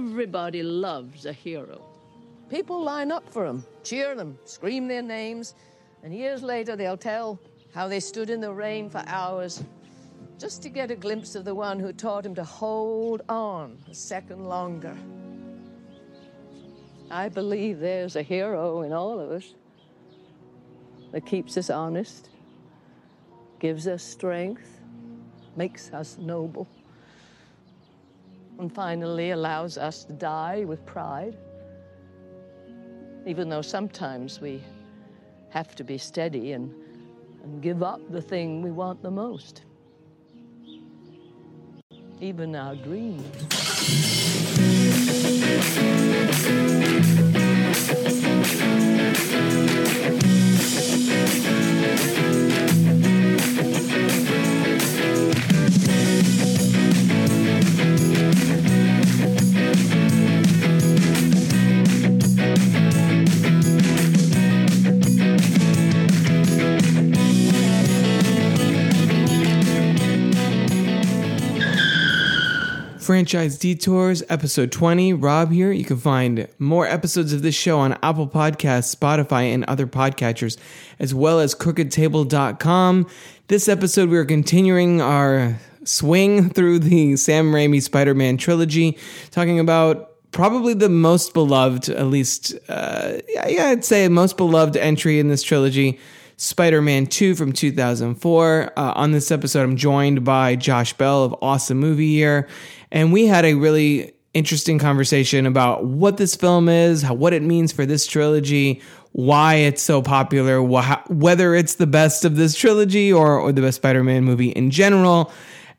Everybody loves a hero. People line up for them, cheer them, scream their names, and years later they'll tell how they stood in the rain for hours just to get a glimpse of the one who taught him to hold on a second longer. I believe there's a hero in all of us that keeps us honest, gives us strength, makes us noble, and finally allows us to die with pride. Even though sometimes we have to be steady and, and give up the thing we want the most even our dreams. Franchise Detours, episode 20. Rob here. You can find more episodes of this show on Apple Podcasts, Spotify, and other podcatchers, as well as crookedtable.com. This episode, we are continuing our swing through the Sam Raimi Spider Man trilogy, talking about probably the most beloved, at least, uh, yeah, I'd say most beloved entry in this trilogy. Spider Man 2 from 2004. Uh, on this episode, I'm joined by Josh Bell of Awesome Movie Year. And we had a really interesting conversation about what this film is, how, what it means for this trilogy, why it's so popular, wh- whether it's the best of this trilogy or, or the best Spider Man movie in general.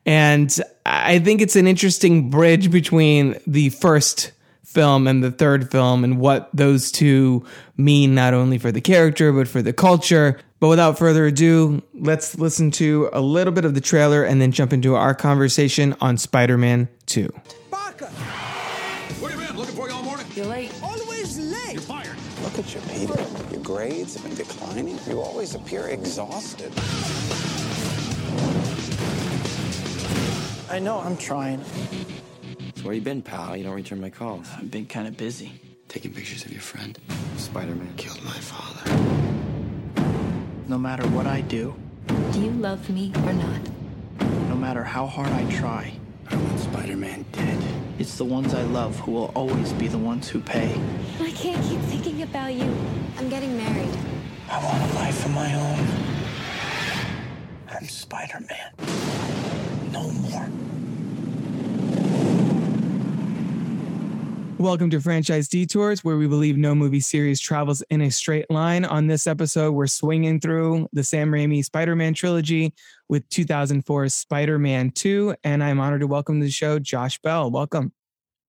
And I think it's an interesting bridge between the first film and the third film and what those two mean not only for the character but for the culture. But without further ado, let's listen to a little bit of the trailer and then jump into our conversation on Spider Man 2. Parker! Where you been? Looking for you all morning. You're late. Always late! You're fired. Look at you, Peter. Your grades have been declining. You always appear exhausted. I know, I'm trying. So where you been, pal? You don't return my calls. I've been kind of busy. Taking pictures of your friend. Spider-Man killed my father. No matter what I do, Do you love me or not? no matter how hard I try, I want Spider-Man dead. it's the ones I love who will always be the ones who pay. I can't keep thinking about you. I'm getting married. I want a life of my own. I'm Spider-Man. No more. Welcome to Franchise Detours, where we believe no movie series travels in a straight line. On this episode, we're swinging through the Sam Raimi Spider Man trilogy with 2004's Spider Man 2. And I'm honored to welcome to the show Josh Bell. Welcome.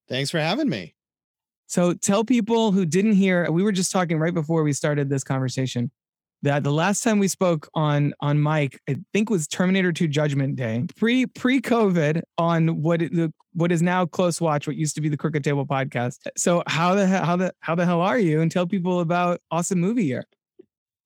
Thanks for having me. So tell people who didn't hear, we were just talking right before we started this conversation that the last time we spoke on on mic, I think was Terminator 2 Judgment Day, pre pre COVID on what it, the what is now Close Watch, what used to be the Crooked Table podcast. So how the he- how the how the hell are you? And tell people about Awesome Movie Year.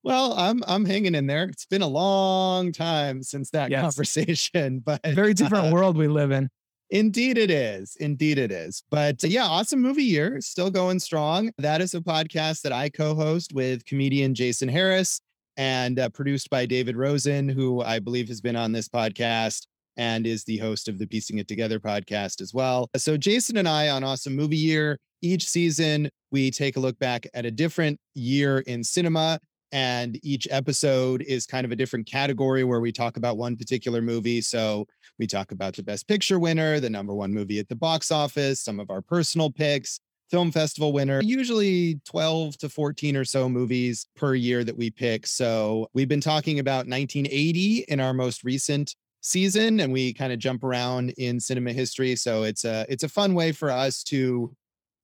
Well, I'm I'm hanging in there. It's been a long time since that Yes. conversation, but Very different uh, world we live in. Indeed, it is. Indeed, it is. But uh, yeah, awesome movie year, still going strong. That is a podcast that I co-host with comedian Jason Harris and uh, produced by David Rosen, who I believe has been on this podcast and is the host of the Piecing It Together podcast as well. So Jason and I on Awesome Movie Year, each season we take a look back at a different year in cinema and each episode is kind of a different category where we talk about one particular movie. So we talk about the best picture winner, the number one movie at the box office, some of our personal picks, film festival winner, usually 12 to 14 or so movies per year that we pick. So we've been talking about 1980 in our most recent season and we kind of jump around in cinema history. So it's a it's a fun way for us to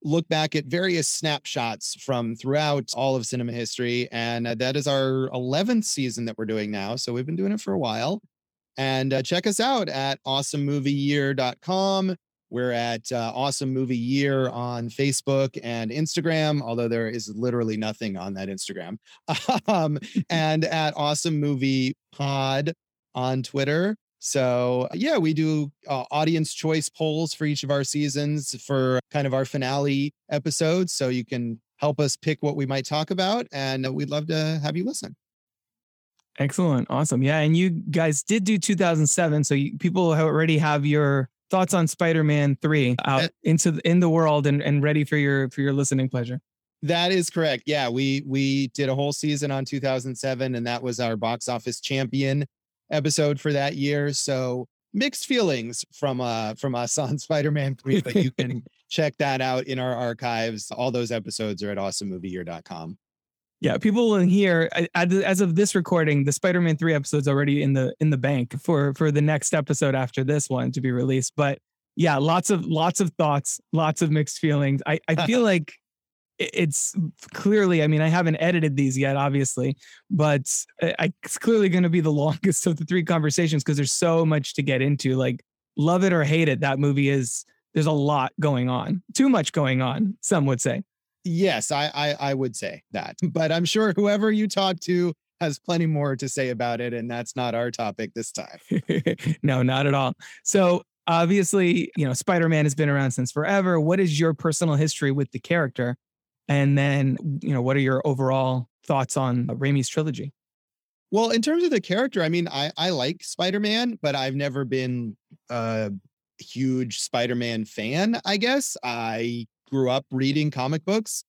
look back at various snapshots from throughout all of cinema history. And uh, that is our 11th season that we're doing now. So we've been doing it for a while. And uh, check us out at awesomemovieyear.com. We're at uh, Awesome Movie Year on Facebook and Instagram, although there is literally nothing on that Instagram. um, and at Awesome Movie Pod on Twitter. So, yeah, we do uh, audience choice polls for each of our seasons for kind of our finale episodes. So you can help us pick what we might talk about. And we'd love to have you listen. Excellent. Awesome. Yeah. And you guys did do 2007. So you, people already have your thoughts on Spider-Man 3 out into the, in the world and, and ready for your for your listening pleasure. That is correct. Yeah, we we did a whole season on 2007 and that was our box office champion episode for that year. So mixed feelings from uh from us on Spider-Man 3, but you can check that out in our archives. All those episodes are at awesomemovieyear.com. Yeah, people in here as of this recording, the Spider-Man 3 episode's already in the in the bank for for the next episode after this one to be released. But yeah, lots of lots of thoughts, lots of mixed feelings. I I feel like it's clearly i mean i haven't edited these yet obviously but it's clearly going to be the longest of the three conversations because there's so much to get into like love it or hate it that movie is there's a lot going on too much going on some would say Yes, I, I I would say that, but I'm sure whoever you talk to has plenty more to say about it, and that's not our topic this time. no, not at all. So obviously, you know, Spider-Man has been around since forever. What is your personal history with the character? And then, you know, what are your overall thoughts on uh, Raimi's trilogy? Well, in terms of the character, I mean, I I like Spider-Man, but I've never been a huge Spider-Man fan, I guess. I grew up reading comic books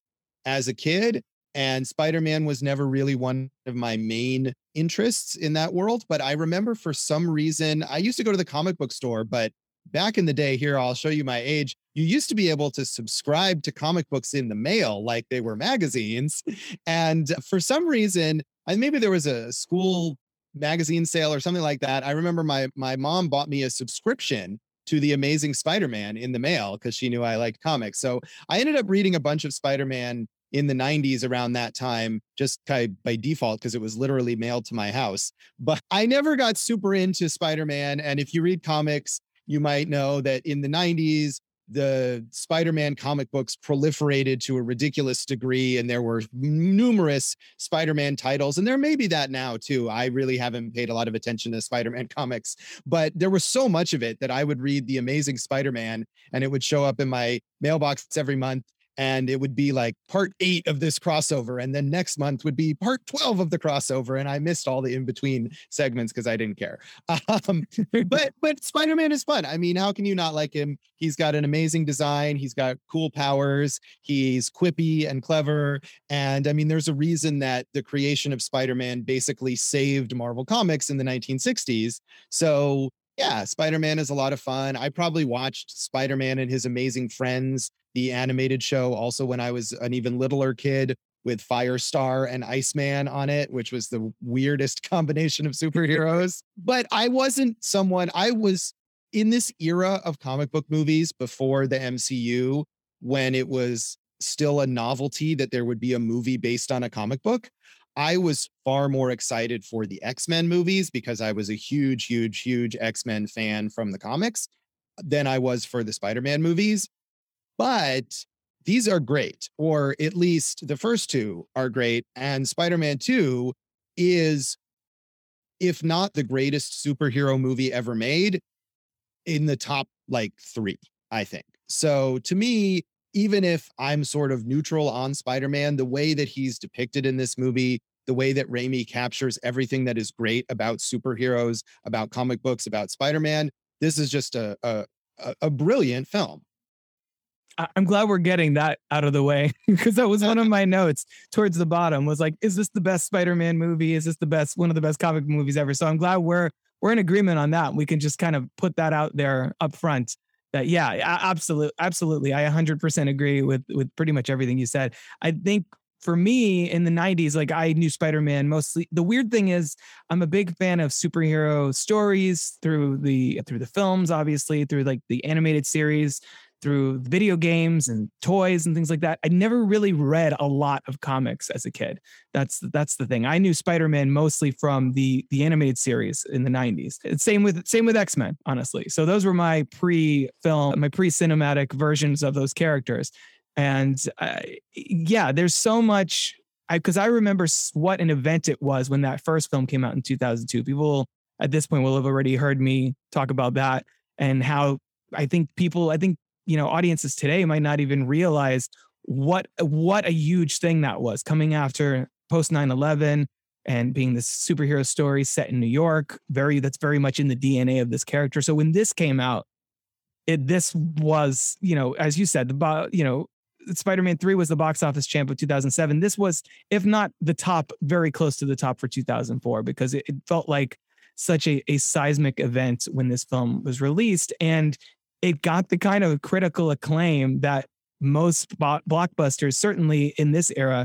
as a kid and spider-man was never really one of my main interests in that world but i remember for some reason i used to go to the comic book store but back in the day here i'll show you my age you used to be able to subscribe to comic books in the mail like they were magazines and for some reason and maybe there was a school magazine sale or something like that i remember my my mom bought me a subscription to the Amazing Spider-Man in the mail because she knew I liked comics. So I ended up reading a bunch of Spider-Man in the 90s around that time just by, by default because it was literally mailed to my house. But I never got super into Spider-Man and if you read comics, you might know that in the 90s the Spider-Man comic books proliferated to a ridiculous degree and there were numerous Spider-Man titles and there may be that now too. I really haven't paid a lot of attention to Spider-Man comics, but there was so much of it that I would read The Amazing Spider-Man and it would show up in my mailbox every month and it would be like part eight of this crossover and then next month would be part 12 of the crossover and i missed all the in-between segments because i didn't care. Um, but but spider-man is fun. I mean how can you not like him? He's got an amazing design he's got cool powers he's quippy and clever and i mean there's a reason that the creation of spider-man basically saved marvel comics in the 1960s so yeah, Spider Man is a lot of fun. I probably watched Spider Man and his amazing friends the animated show also when I was an even littler kid with Firestar and Iceman on it, which was the weirdest combination of superheroes. but I wasn't someone, I was in this era of comic book movies before the MCU when it was still a novelty that there would be a movie based on a comic book. I was far more excited for the X Men movies because I was a huge, huge, huge X Men fan from the comics than I was for the Spider Man movies but these are great, or at least the first two are great. And Spider Man 2 is, if not the greatest superhero movie ever made, in the top like three, I think. So to me, even if I'm sort of neutral on Spider Man, the way that he's depicted in this movie, the way that Raimi captures everything that is great about superheroes, about comic books, about Spider Man, this is just a, a, a brilliant film. I'm glad we're getting that out of the way because that was one of my notes towards the bottom was like, is this the best Spider-Man movie? Is this the best one of the best comic movies ever? So I'm glad we're we're in agreement on that. We can just kind of put that out there up front. That yeah, absolutely, absolutely. I 100% agree with with pretty much everything you said. I think for me in the 90s like i knew spider-man mostly the weird thing is i'm a big fan of superhero stories through the through the films obviously through like the animated series through video games and toys and things like that. I never really read a lot of comics as a kid. That's that's the thing. I knew Spider-Man mostly from the the animated series in the 90s. It's same with same with X-Men, honestly. So those were my pre-film, my pre-cinematic versions of those characters. And uh, yeah, there's so much because I remember what an event it was when that first film came out in 2002. People at this point will have already heard me talk about that and how I think people, I think, you know, audiences today might not even realize what what a huge thing that was coming after post 9-11 and being this superhero story set in New York. Very that's very much in the DNA of this character. So when this came out, it this was, you know, as you said, the you know, Spider-Man 3 was the box office champ of 2007. This was, if not the top, very close to the top for 2004 because it, it felt like such a, a seismic event when this film was released. And it got the kind of critical acclaim that most blockbusters, certainly in this era,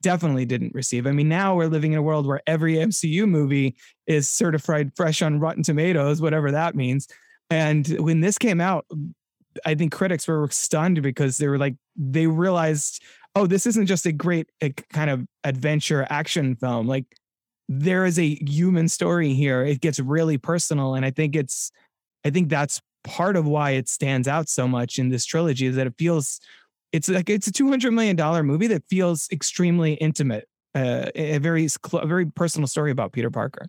definitely didn't receive. I mean, now we're living in a world where every MCU movie is certified fresh on Rotten Tomatoes, whatever that means. And when this came out, I think critics were stunned because they were like, they realized, oh, this isn't just a great a kind of adventure action film. Like, there is a human story here. It gets really personal. And I think it's, I think that's part of why it stands out so much in this trilogy is that it feels, it's like it's a $200 million movie that feels extremely intimate, uh, a very, a very personal story about Peter Parker.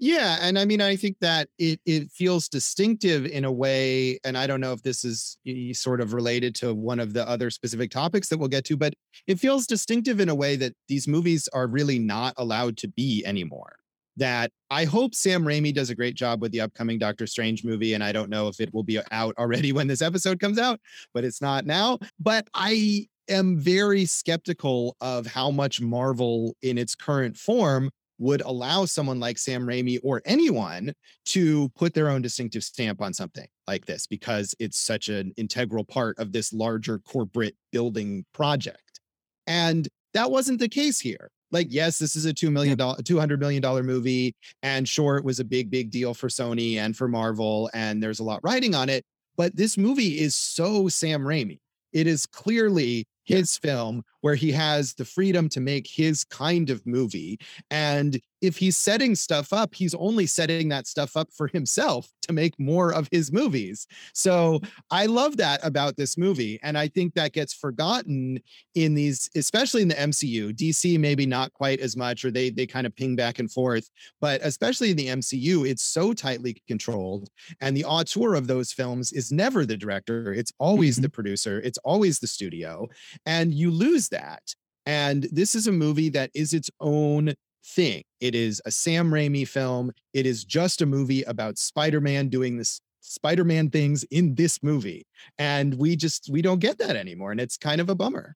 Yeah, and I mean, I think that it it feels distinctive in a way, and I don't know if this is sort of related to one of the other specific topics that we'll get to, but it feels distinctive in a way that these movies are really not allowed to be anymore. That I hope Sam Raimi does a great job with the upcoming Doctor Strange movie, and I don't know if it will be out already when this episode comes out, but it's not now. But I am very skeptical of how much Marvel in its current form would allow someone like Sam Raimi or anyone to put their own distinctive stamp on something like this because it's such an integral part of this larger corporate building project. And that wasn't the case here. Like, yes, this is a $2 million, $200 million movie. And sure, it was a big, big deal for Sony and for Marvel. And there's a lot riding on it. But this movie is so Sam Raimi. It is clearly his film where he has the freedom to make his kind of movie. And if he's setting stuff up, he's only setting that stuff up for himself to make more of his movies. So I love that about this movie. And I think that gets forgotten in these, especially in the MCU. DC, maybe not quite as much, or they they kind of ping back and forth. But especially in the MCU, it's so tightly controlled. And the auteur of those films is never the director, it's always mm-hmm. the producer, it's always the studio. And you lose that. And this is a movie that is its own thing. It is a Sam Raimi film. It is just a movie about Spider-Man doing this Spider-Man things in this movie. And we just we don't get that anymore. And it's kind of a bummer.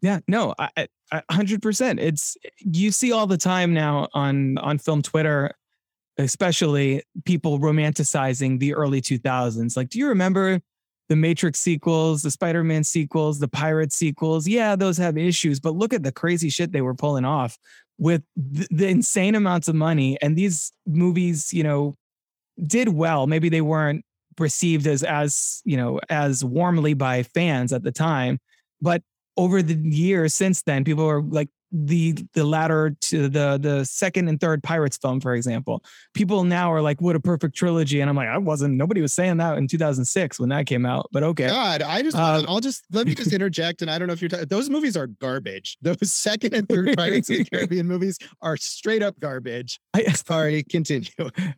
Yeah, no, I, hundred percent. It's you see all the time now on on film Twitter, especially people romanticizing the early two thousands. Like, do you remember the Matrix sequels, the Spider Man sequels, the Pirate sequels. Yeah, those have issues, but look at the crazy shit they were pulling off with th- the insane amounts of money. And these movies, you know, did well. Maybe they weren't received as as you know as warmly by fans at the time, but over the years since then, people are like the the latter to the the second and third Pirates film, for example. People now are like, "What a perfect trilogy!" And I'm like, I wasn't. Nobody was saying that in 2006 when that came out. But okay, God, I just uh, I'll just let me just interject. And I don't know if you're t- those movies are garbage. Those second and third Pirates of the Caribbean movies are straight up garbage. I, Sorry, continue.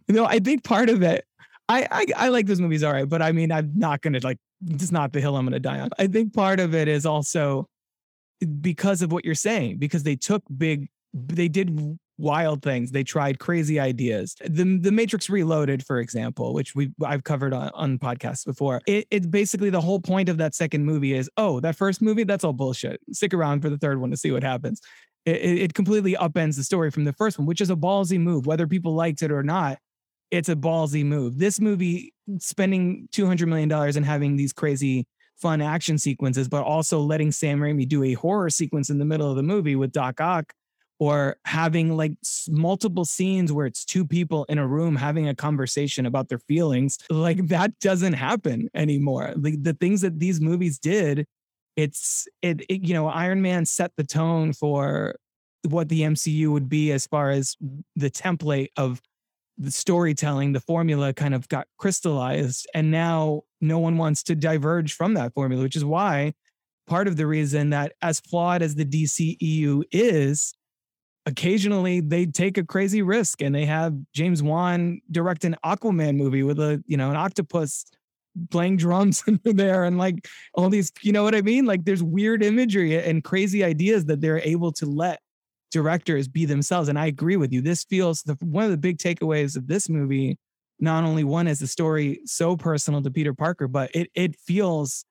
No, I think part of it. I, I, I like those movies all right, but I mean, I'm not gonna like. It's not the hill I'm gonna die on. I think part of it is also because of what you're saying, because they took big, they did wild things. They tried crazy ideas. The the Matrix Reloaded, for example, which we I've covered on, on podcasts before. It, it's basically the whole point of that second movie is, oh, that first movie, that's all bullshit. Stick around for the third one to see what happens. It, it completely upends the story from the first one, which is a ballsy move, whether people liked it or not. It's a ballsy move. This movie, spending two hundred million dollars and having these crazy fun action sequences, but also letting Sam Raimi do a horror sequence in the middle of the movie with Doc Ock, or having like multiple scenes where it's two people in a room having a conversation about their feelings. Like that doesn't happen anymore. Like the things that these movies did, it's it, it you know, Iron Man set the tone for what the MCU would be as far as the template of the storytelling, the formula kind of got crystallized. And now no one wants to diverge from that formula, which is why part of the reason that as flawed as the DCEU is, occasionally they take a crazy risk and they have James Wan direct an Aquaman movie with a, you know, an octopus playing drums under there and like all these, you know what I mean? Like there's weird imagery and crazy ideas that they're able to let directors be themselves. And I agree with you. This feels the one of the big takeaways of this movie. Not only one is the story so personal to Peter Parker, but it it feels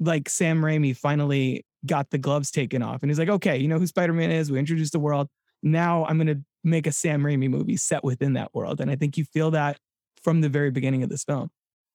like Sam Raimi finally got the gloves taken off. And he's like, okay, you know who Spider-Man is. We introduced the world. Now I'm gonna make a Sam Raimi movie set within that world. And I think you feel that from the very beginning of this film.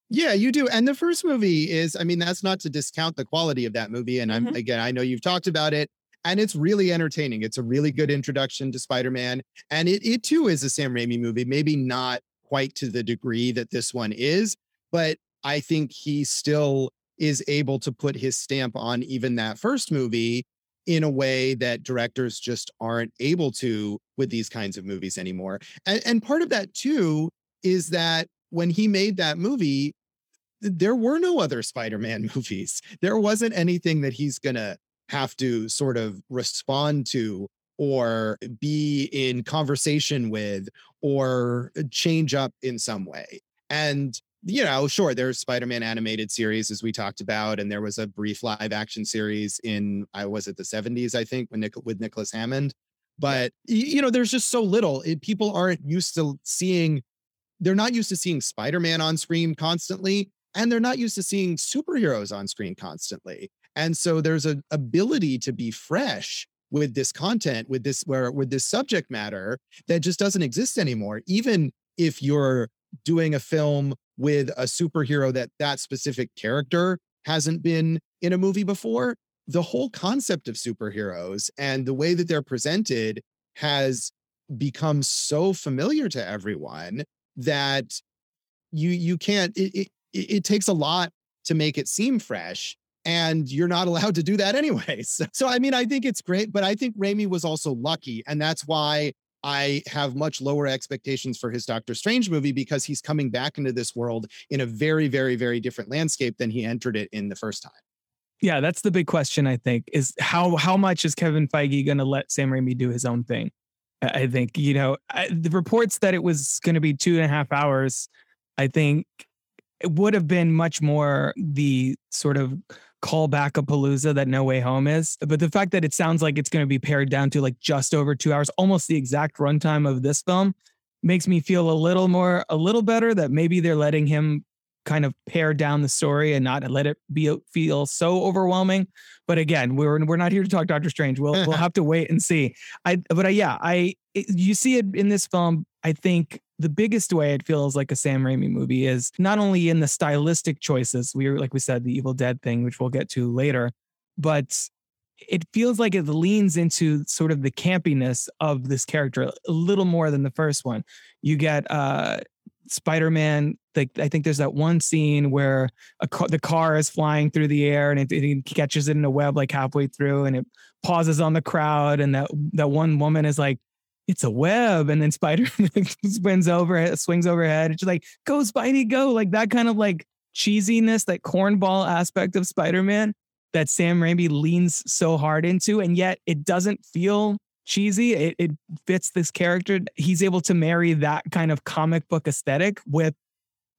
Yeah, you do. And the first movie is, I mean, that's not to discount the quality of that movie. And I'm, Mhm. again, I know you've talked about it and it's really entertaining. It's a really good introduction to Spider Man. And it, it too is a Sam Raimi movie, maybe not quite to the degree that this one is, but I think he still is able to put his stamp on even that first movie in a way that directors just aren't able to with these kinds of movies anymore. And, and part of that too is that when he made that movie, there were no other Spider-Man movies. There wasn't anything that he's gonna have to sort of respond to or be in conversation with or uh, change up in some way. And you know, sure, there's Spider-Man animated series as we talked about, and there was a brief live action series in I was it the 70s, I think, when Nick with Nicholas Hammond. But you know, there's just so little. It, people aren't used to seeing they're not used to seeing Spider-Man on screen constantly, and they're not used to seeing superheroes on screen constantly. And so there's an ability to be fresh with this content, with this where with this subject matter that just doesn't exist anymore. Even if you're doing a film with a superhero that that specific character hasn't been in a movie before, the whole concept of superheroes and the way that they're presented has become so familiar to everyone that you you can't it, it it takes a lot to make it seem fresh and you're not allowed to do that anyways. So I mean I think it's great but I think Raimi was also lucky and that's why I have much lower expectations for his Doctor Strange movie because he's coming back into this world in a very very very different landscape than he entered it in the first time. Yeah, that's the big question. I think is how how much is Kevin Feige going to let Sam Raimi do his own thing? I think you know I, the reports that it was going to be two and a half hours. I think it would have been much more the sort of callback of Palooza that No Way Home is. But the fact that it sounds like it's going to be pared down to like just over two hours, almost the exact runtime of this film, makes me feel a little more, a little better that maybe they're letting him kind of pare down the story and not let it be feel so overwhelming. But again, we're we're not here to talk Doctor Strange. We'll we'll have to wait and see. I but I, yeah, I it, you see it in this film. I think the biggest way it feels like a Sam Raimi movie is not only in the stylistic choices. We are like we said the Evil Dead thing, which we'll get to later, but it feels like it leans into sort of the campiness of this character a little more than the first one. You get uh Spider-Man. Like I think there's that one scene where a car, the car is flying through the air and it, it catches it in a web like halfway through, and it pauses on the crowd, and that that one woman is like, "It's a web," and then Spider-Man spins over, uh, swings overhead. It's just like, "Go Spidey, go!" Like that kind of like cheesiness, that cornball aspect of Spider-Man that Sam Raimi leans so hard into, and yet it doesn't feel cheesy. It, it fits this character. He's able to marry that kind of comic book aesthetic with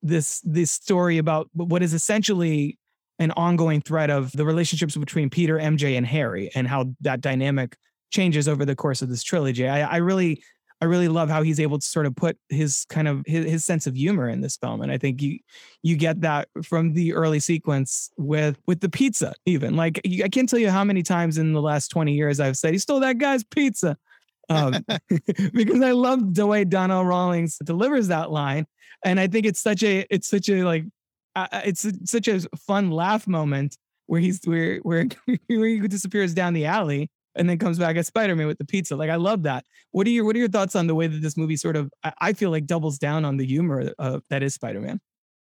this this story about what is essentially an ongoing thread of the relationships between Peter, MJ, and Harry, and how that dynamic changes over the course of this trilogy. I, I really, I really love how he's able to sort of put his kind of his, his sense of humor in this film, and I think you you get that from the early sequence with with the pizza. Even like I can't tell you how many times in the last twenty years I've said he stole that guy's pizza. Um, because I love the way Donnell Rawlings delivers that line, and I think it's such a it's such a like uh, it's such a fun laugh moment where he's where where he disappears down the alley and then comes back as Spider-Man with the pizza. Like I love that. What are your what are your thoughts on the way that this movie sort of I, feel like doubles down on the humor that is Spider-Man?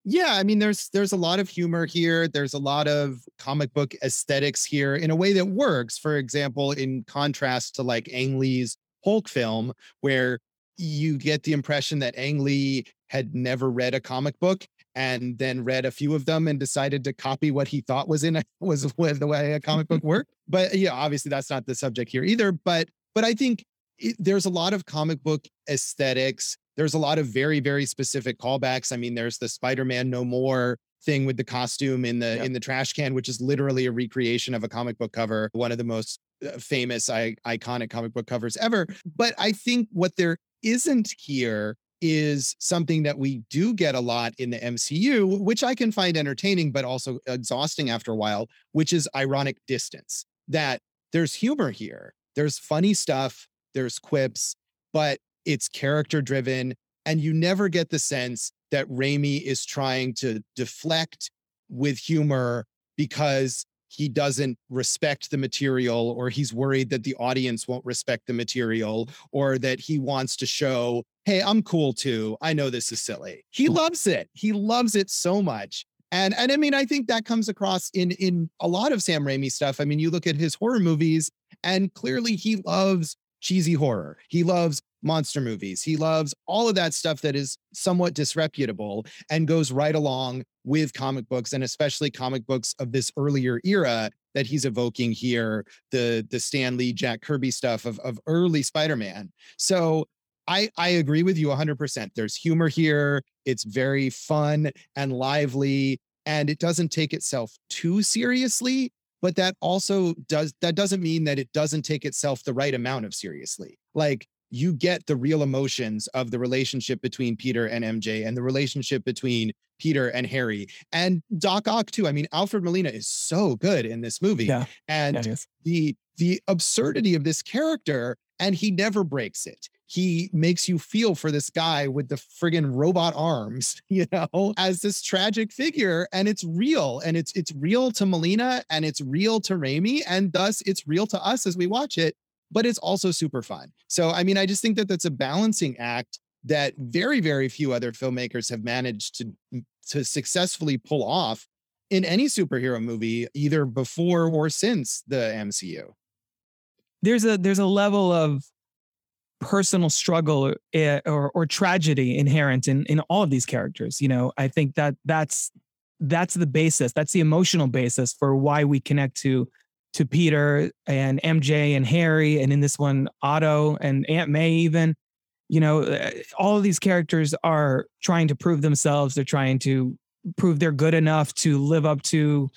Yeah, I mean, there's there's a lot of humor here. There's a lot of comic book aesthetics here in a way that works. For example, in contrast to like Ang Lee's Hulk film, where you get the impression that Ang Lee had never read a comic book and then read a few of them and decided to copy what he thought was in a, was the way a comic book worked. But yeah, obviously that's not the subject here either. But but I think it, there's a lot of comic book aesthetics. There's a lot of very, very specific callbacks. I mean, there's the Spider-Man No More thing with the costume in the in the trash can, which is literally a recreation of a comic book cover, one of the most uh, famous, I, iconic comic book covers ever. But I think what there isn't here is something that we do get a lot in the MCU, which I can find entertaining, but also exhausting after a while, which is ironic distance. That there's humor here, there's funny stuff, there's quips, but it's character driven. And you never get the sense that Raimi is trying to deflect with humor because he doesn't respect the material or he's worried that the audience won't respect the material or that he wants to show hey i'm cool too. I know this is silly. He mm. loves it. He loves it so much and and i mean i think that comes across in in a lot of sam raimi stuff i mean you look at his horror movies and clearly he loves cheesy horror he loves monster movies. He loves all of that stuff that is somewhat disreputable and goes right along with comic books and especially comic books of this earlier era that he's evoking here, the the Stan Lee, Jack Kirby stuff of, of early Spider-Man. So I, I agree with you 100%. There's humor here. It's very fun and lively, and it doesn't take itself too seriously. But that also does that doesn't mean that it doesn't take itself the right amount of seriously. Like you get the real emotions of the relationship between Peter and MJ and the relationship between Peter and Harry and Doc Ock too. I mean, Alfred Molina is so good in this movie. Yeah. And Yeah, the the absurdity of this character, and he never breaks it. He makes you feel for this guy with the friggin' robot arms, you know, as this tragic figure. And it's real. And it's it's real to Molina and it's real to Raimi. And thus it's real to us as we watch it but it's also super fun. So, I mean, I just think that that's a balancing act that very, very few other filmmakers have managed to mm, to successfully pull off in any superhero movie, either before or since the MCU. there's a there's a level of personal struggle or, or or tragedy inherent in in all of these characters you know? I think that that's that's the basis that's the emotional basis for why we connect to to peter and mj and harry and in this one otto and aunt may even. You know uh, all of these characters are trying to prove themselves they're trying to prove they're good enough to live up to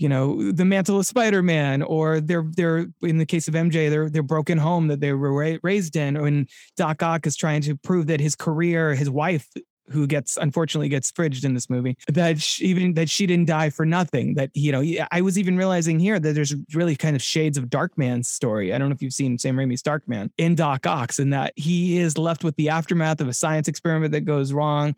you know the mantle of spider-man or they're they're in the case of mj they're they're broken home that they were ra- raised in when doc ock is trying to prove that his career his wife who gets unfortunately gets fridged in this movie that she, even that she didn't die for nothing that you know i was even realizing here that there's really kind of shades of darkman's story. I don't know if you've seen sam raimi's darkman in doc ock's and that he is left with the aftermath of a science experiment that goes wrong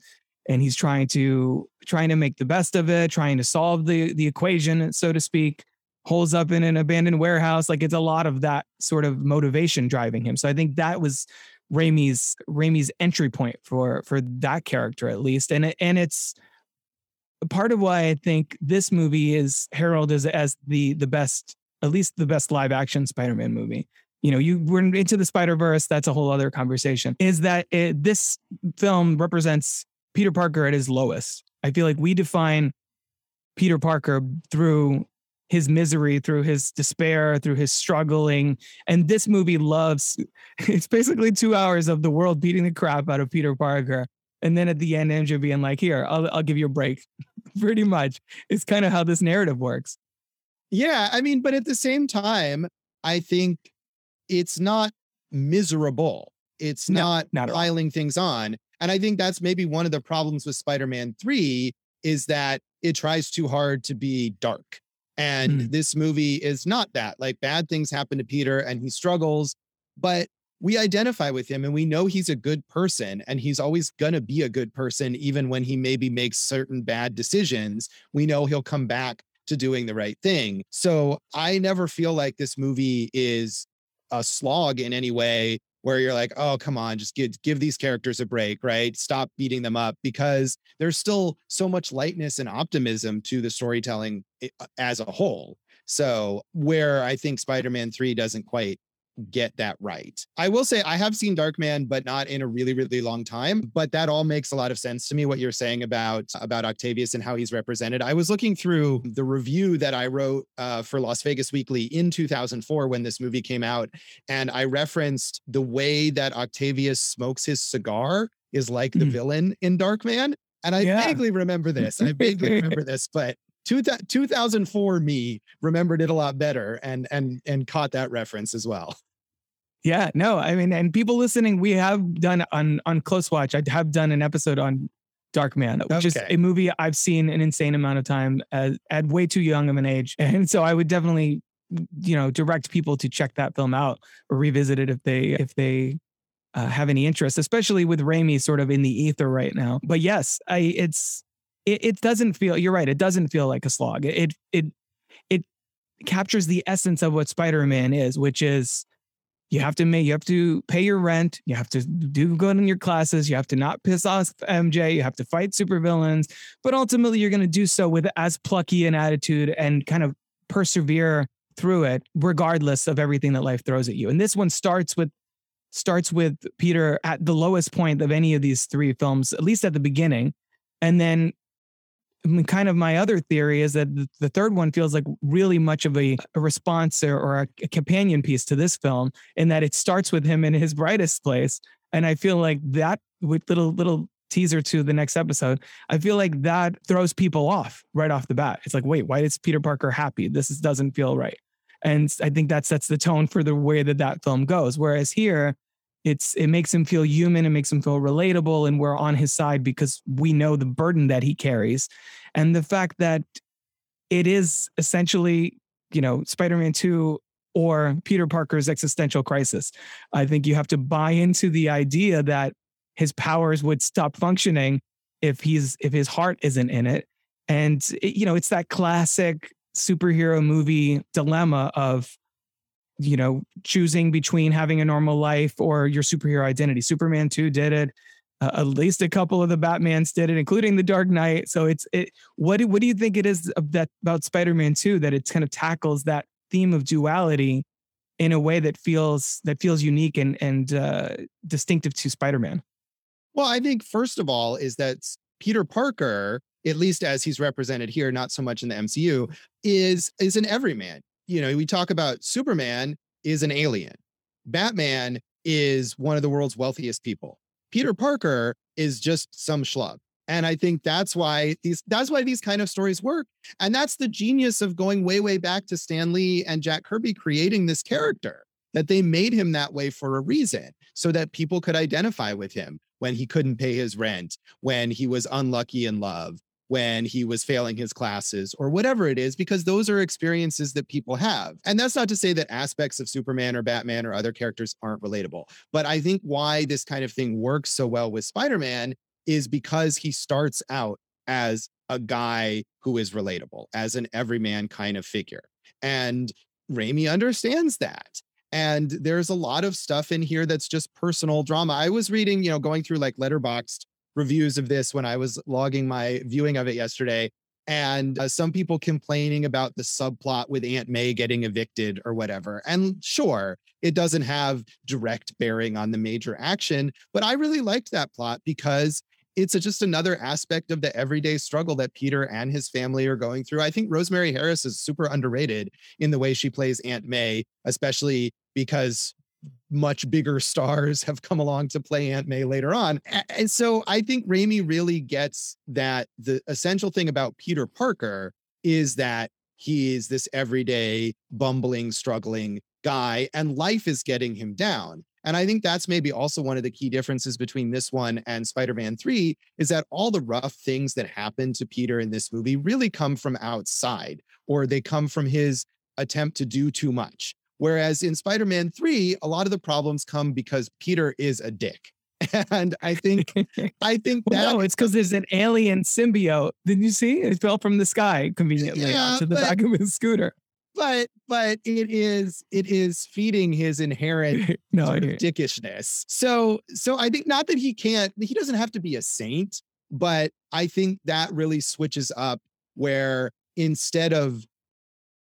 and he's trying to trying to make the best of it trying to solve the the equation so to speak holes up in an abandoned warehouse like it's a lot of that sort of motivation driving him. So i think that was Raimi's Raimi's entry point for for that character at least. And it, and it's part of why I think this movie is heralded as, as the the best at least the best live action Spider-Man movie. You know you we're into the spider-verse that's a whole other conversation is that it, this film represents peter parker at his lowest i feel like we define peter parker through his misery through his despair through his struggling and this movie loves it's basically two hours of the world beating the crap out of peter parker and then at the end Andrew being like here i'll, I'll give you a break pretty much it's kind of how this narrative works Yeah, I mean, but at the same time, I think it's not miserable. It's No, not, not at all. piling things on. And I think that's maybe one of the problems with Spider-Man 3 is that it tries too hard to be dark. And Hmm. this movie is not that. Like bad things happen to Peter and he struggles, but we identify with him and we know he's a good person and he's always going to be a good person even when he maybe makes certain bad decisions. We know he'll come back to doing the right thing. So I never feel like this movie is a slog in any way where you're like, oh, come on, just give give these characters a break, right? Stop beating them up because there's still so much lightness and optimism to the storytelling uh, as a whole. So where I think Spider-Man 3 doesn't quite get that right. I will say I have seen Darkman, but not in a really, really long time. But that all makes a lot of sense to me. What you're saying about about Octavius and how he's represented. I was looking through the review that I wrote uh, for Las Vegas Weekly in 2004 when this movie came out, and I referenced the way that Octavius smokes his cigar is like the Mm. villain in Darkman. And I Yeah. vaguely remember this. I vaguely remember this, but two 2004 me remembered it a lot better and and and caught that reference as well. Yeah, no, I mean, and people listening, we have done on on Close Watch. I have done an episode on Dark Man, which is a movie I've seen an insane amount of time at, at way too young of an age, and so I would definitely, you know, direct people to check that film out or revisit it if they if they uh, have any interest, especially with Raimi sort of in the ether right now. But yes, I it's it, it doesn't feel. You're right. It doesn't feel like a slog. It it it, captures the essence of what Spider-Man is, which is you have to make you have to pay your rent you have to do good in your classes you have to not piss off mj you have to fight supervillains but ultimately you're going to do so with as plucky an attitude and kind of persevere through it regardless of everything that life throws at you and this one starts with starts with peter at the lowest point of any of these three films at least at the beginning and then kind of my other theory is that the- third one feels like really much of a, a response or, or a, a companion piece to this film in that it starts with him in his brightest place. And I feel like that with little little teaser to the next episode, I feel like that throws people off right off the bat. It's like, wait, why is Peter Parker happy? This is, doesn't feel right. And I think that sets the tone for the way that that film goes. Whereas here, it's it makes him feel human, it makes him feel relatable, and we're on his side because we know the burden that he carries, and the fact that it is essentially, you know, Spider-Man 2 or Peter Parker's existential crisis. I think you have to buy into the idea that his powers would stop functioning if he's if his heart isn't in it. And it, you know, it's that classic superhero movie dilemma of you know choosing between having a normal life or your superhero identity. Superman 2 did it. Uh, at least a couple of the Batmans did it, including the Dark Knight. So it's it. What do, what do you think it is that about Spider-Man 2 that it kind of tackles that theme of duality in a way that feels that feels unique and and uh, distinctive to Spider-Man? Well, I think first of all is that Peter Parker, at least as he's represented here, not so much in the MCU, is is an everyman. You know, we talk about Superman is an alien. Batman is one of the world's wealthiest people. Peter Parker is just some schlub. And I think that's why these that's why these kind of stories work. And that's the genius of going way, way back to Stan Lee and Jack Kirby creating this character, that they made him that way for a reason, so that people could identify with him when he couldn't pay his rent, when he was unlucky in love, when he was failing his classes, or whatever it is, because those are experiences that people have. And that's not to say that aspects of Superman or Batman or other characters aren't relatable. But I think why this kind of thing works so well with Spider Man is because he starts out as a guy who is relatable, as an everyman kind of figure. And Raimi understands that. And there's a lot of stuff in here that's just personal drama. I was reading, you know, going through like Letterboxd reviews of this when I was logging my viewing of it yesterday. And uh, some people complaining about the subplot with Aunt May getting evicted or whatever. And sure, it doesn't have direct bearing on the major action, but I really liked that plot because it's a, just another aspect of the everyday struggle that Peter and his family are going through. I think Rosemary Harris is super underrated in the way she plays Aunt May, especially because much bigger stars have come along to play Aunt May later on. And so I think Raimi really gets that the essential thing about Peter Parker is that he is this everyday bumbling, struggling guy, and life is getting him down. And I think that's maybe also one of the key differences between this one and Spider Man 3 is that all the rough things that happen to Peter in this movie really come from outside, or they come from his attempt to do too much. Whereas in Spider Man 3, a lot of the problems come because Peter is a dick. And I think, I think that. Well, no, it's because there's an alien symbiote. Did you see? It fell from the sky conveniently Yeah, onto the but- back of his scooter. but but it is it is feeding his inherent no, sort of dickishness. So so I think not that he can't he doesn't have to be a saint, but I think that really switches up where instead of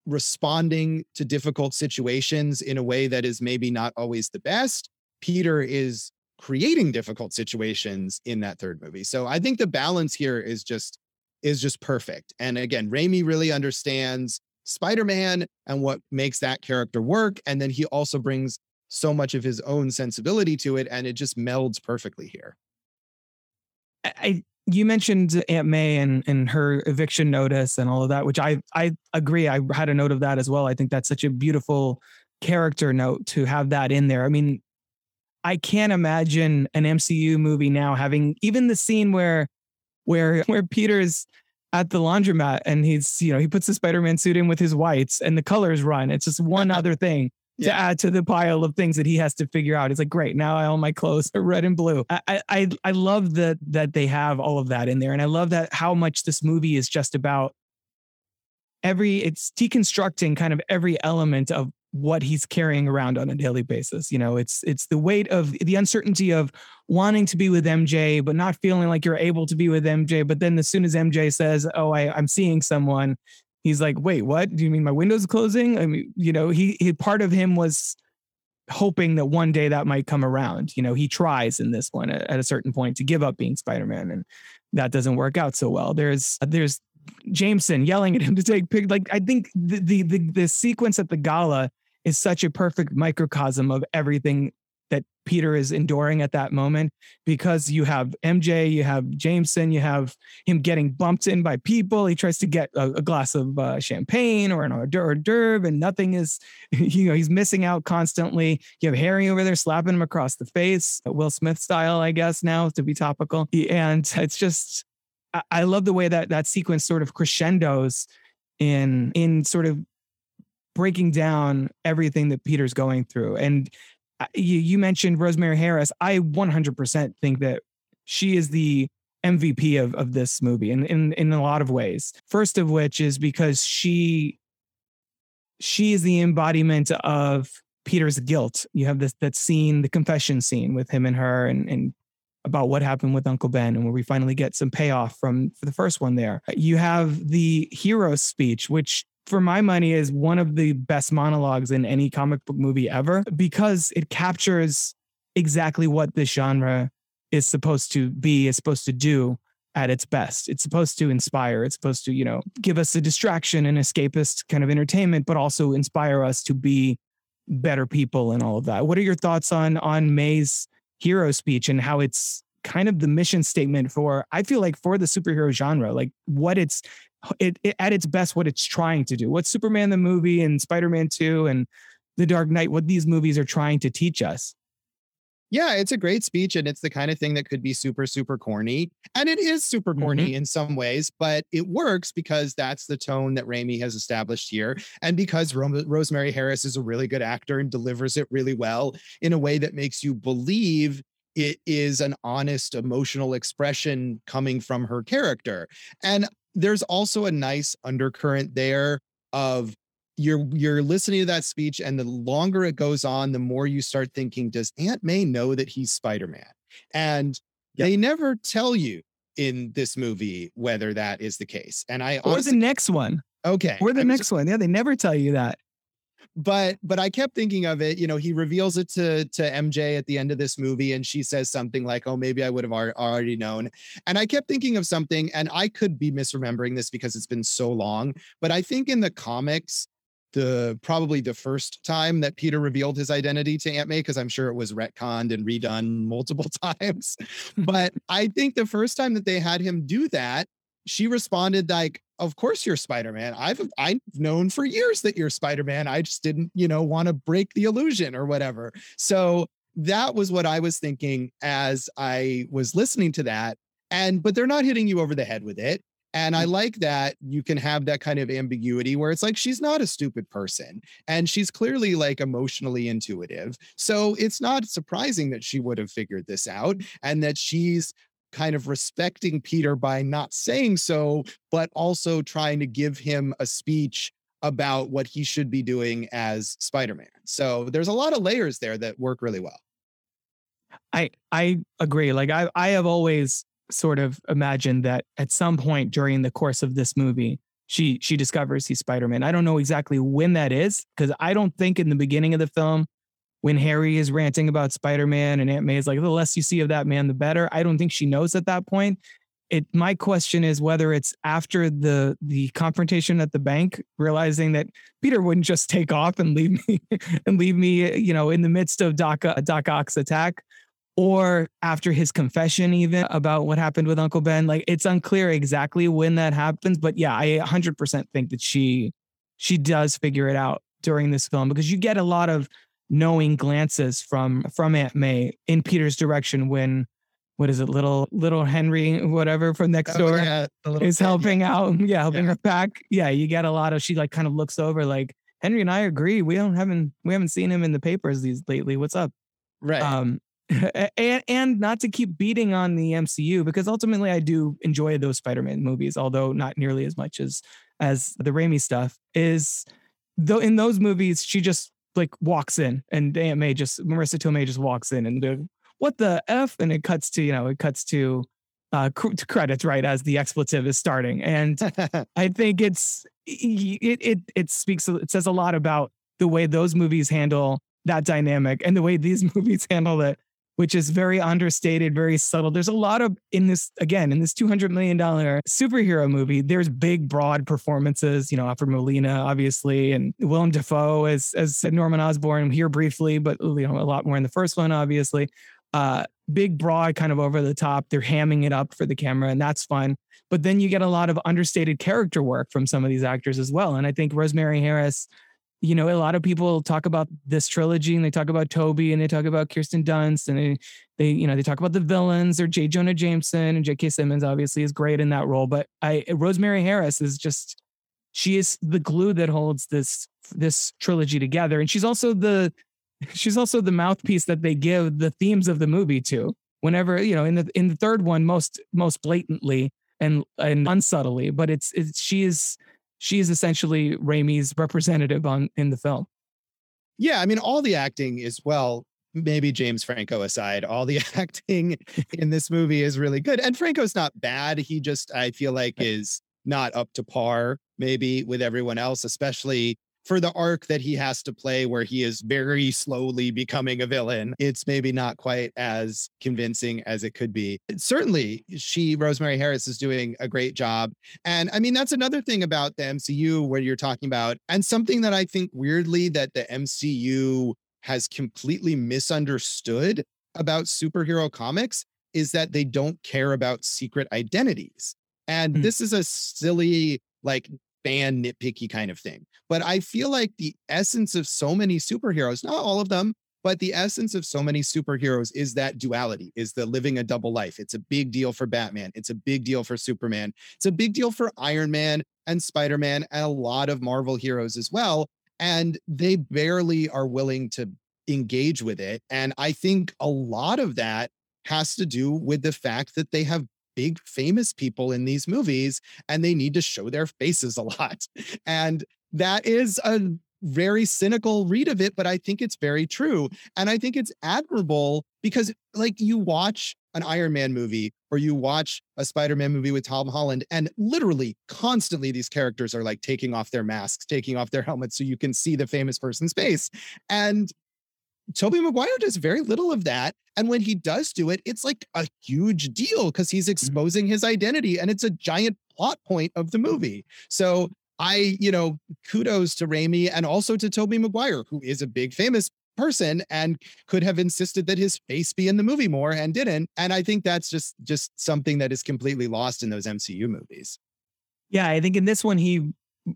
responding to difficult situations in a way that is maybe not always the best. Peter is creating difficult situations in that third movie. So I think the balance here is just is just perfect. And again, Raimi really understands Spider-Man and what makes that character work and then he also brings so much of his own sensibility to it and it just melds perfectly here. I you mentioned Aunt May and and her eviction notice and all of that, which I I agree. I had a note of that as well. I think that's such a beautiful character note to have that in there. I mean, I can't imagine an MCU movie now having even the scene where where where Peter's at the laundromat and he's you know he puts the Spider-Man suit in with his whites and the colors run. It's just one other thing to yeah. add to the pile of things that he has to figure out. It's like, great, now all my clothes are red and blue. I I I love that that they have all of that in there. And I love that how much this movie is just about every it's deconstructing kind of every element of what he's carrying around on a daily basis. You know, it's it's the weight of the uncertainty of wanting to be with MJ, but not feeling like you're able to be with MJ. But then as soon as MJ says, Oh, I, I'm seeing someone, he's like, wait, what? Do you mean my window's closing? I mean, you know, he, he part of him was hoping that one day that might come around. You know, he tries in this one at, at a certain point to give up being Spider-Man, and that doesn't work out so well. There's there's Jameson yelling at him to take pic. Like I think the, the the the sequence at the gala is such a perfect microcosm of everything that Peter is enduring at that moment because you have MJ, you have Jameson, you have him getting bumped in by people. He tries to get a, a glass of uh, champagne or an hors d'oeuvre, and nothing is, you know, he's missing out constantly. You have Harry over there slapping him across the face, Will Smith style, I guess, now to be topical. And it's just, I, I love the way that that sequence sort of crescendos in in sort of breaking down everything that Peter's going through. And you, you mentioned Rosemary Harris. I 100% think that she is the MVP of, of this movie in, in, in a lot of ways. First of which is because she she is the embodiment of Peter's guilt. You have this that scene, the confession scene with him and her and, and about what happened with Uncle Ben and where we finally get some payoff from for the first one there. You have the hero speech, which for my money is one of the best monologues in any comic book movie ever because it captures exactly what this genre is supposed to be is supposed to do at its best. It's supposed to inspire. It's supposed to you know give us a distraction and escapist kind of entertainment but also inspire us to be better people and all of that. What are your thoughts on on may's hero speech and how it's kind of the mission statement for i feel like for the superhero genre? Like what it's it, it, at its best what it's trying to do. What Superman the movie and Spider-Man 2 and The Dark Knight, what these movies are trying to teach us. Yeah, it's a great speech and it's the kind of thing that could be super super corny. And it is super corny mm-hmm. in some ways, but it works because that's the tone that Raimi has established here and because Ro- Rosemary Harris is a really good actor and delivers it really well in a way that makes you believe it is an honest emotional expression coming from her character. And there's also a nice undercurrent there of you're you're listening to that speech and the longer it goes on the more you start thinking does aunt may know that he's spider-man? And yep. they never tell you in this movie whether that is the case and i or honestly, the next one. Okay or the I'm next just, one. Yeah they never tell you that but but I kept thinking of it. You know, he reveals it to to MJ at the end of this movie, and she says something like, "Oh, maybe I would have already known." And I kept thinking of something, and I could be misremembering this because it's been so long. But I think in the comics, the probably the first time that Peter revealed his identity to Aunt May, because I'm sure it was retconned and redone multiple times. but I think the first time that they had him do that, she responded like, of course you're Spider-Man. I've I've known for years that you're Spider-Man. I just didn't, you know, want to break the illusion or whatever. So that was what I was thinking as I was listening to that. And but they're not hitting you over the head with it. And I mm. like that you can have that kind of ambiguity where it's like she's not a stupid person and she's clearly like emotionally intuitive. So it's not surprising that she would have figured this out and that she's kind of respecting Peter by not saying so, but also trying to give him a speech about what he should be doing as Spider-Man. So there's a lot of layers there that work really well. I I agree. Like I I have always sort of imagined that at some point during the course of this movie, she she discovers he's Spider-Man. I don't know exactly when that is because I don't think in the beginning of the film when Harry is ranting about Spider-Man and Aunt May is like the less you see of that man the better. I don't think she knows at that point. It my question is whether it's after the the confrontation at the bank realizing that Peter wouldn't just take off and leave me and leave me you know in the midst of Doc uh, Doc Ock's attack or after his confession even about what happened with Uncle Ben. Like it's unclear exactly when that happens, but yeah, I 100% think that she she does figure it out during this film because you get a lot of knowing glances from from Aunt May in Peter's direction when what is it, little little Henry, whatever from next oh, door yeah, is helping yeah. out. Yeah, helping yeah. her pack. Yeah, you get a lot of she like kind of looks over like Henry and I agree. We don't haven't we haven't seen him in the papers these lately. What's up? Right. Um and and not to keep beating on the MCU because ultimately I do enjoy those Spider-Man movies, although not nearly as much as as the Raimi stuff. Is though in those movies she just like walks in and Aunt May just Marisa Tomei just walks in and what the f? And it cuts to you know it cuts to uh to credits right as the expletive is starting. And I think it's it it it speaks it says a lot about the way those movies handle that dynamic and the way these movies handle it which is very understated, very subtle. There's a lot of in this again in this 200 million dollar superhero movie. There's big, broad performances. You know, Alfred Molina, obviously, and Willem Dafoe as as Norman Osborn here briefly, but you know a lot more in the first one, obviously. Uh, big, broad, kind of over the top. They're hamming it up for the camera, and that's fun. But then you get a lot of understated character work from some of these actors as well. And I think Rosemary Harris you know, a lot of people talk about this trilogy and they talk about Tobey and they talk about Kirsten Dunst and they, they, you know, they talk about the villains or J. Jonah Jameson and J.K. Simmons obviously is great in that role. But I, Rosemary Harris is just, she is the glue that holds this, this trilogy together. And she's also the, she's also the mouthpiece that they give the themes of the movie to whenever, you know, in the, in the third one, most, most blatantly and, and unsubtly, but it's, it's, she is, she is essentially Raimi's representative on in the film. Yeah, I mean, all the acting is well, maybe James Franco aside, all the acting in this movie is really good. And Franco's not bad. He just, I feel like, is not up to par, maybe with everyone else, especially for the arc that he has to play where he is very slowly becoming a villain it's maybe not quite as convincing as it could be. Certainly she rosemary harris is doing a great job. And i mean that's another thing about the mcu where you're talking about and something that i think weirdly that the mcu has completely misunderstood about superhero comics is that they don't care about secret identities. And mm-hmm. this is a silly like fan nitpicky kind of thing. But I feel like the essence of so many superheroes, not all of them, but the essence of so many superheroes is that duality, is the living a double life. It's a big deal for Batman. It's a big deal for Superman. It's a big deal for Iron Man and Spider Man and a lot of Marvel heroes as well. And they barely are willing to engage with it. And I think a lot of that has to do with the fact that they have big famous people in these movies and they need to show their faces a lot. And that is a very cynical read of it, but I think it's very true. And I think it's admirable because, like, you watch an Iron Man movie or you watch a Spider Man movie with Tom Holland, and literally constantly these characters are like taking off their masks, taking off their helmets so you can see the famous person's face. And Tobey Maguire does very little of that. And when he does do it, it's like a huge deal because he's mm-hmm. exposing his identity and it's a giant plot point of the movie. So I, you know, kudos to Raimi and also to Tobey Maguire, who is a big famous person and could have insisted that his face be in the movie more and didn't. And I think that's just just something that is completely lost in those MCU movies. Yeah, I think in this one he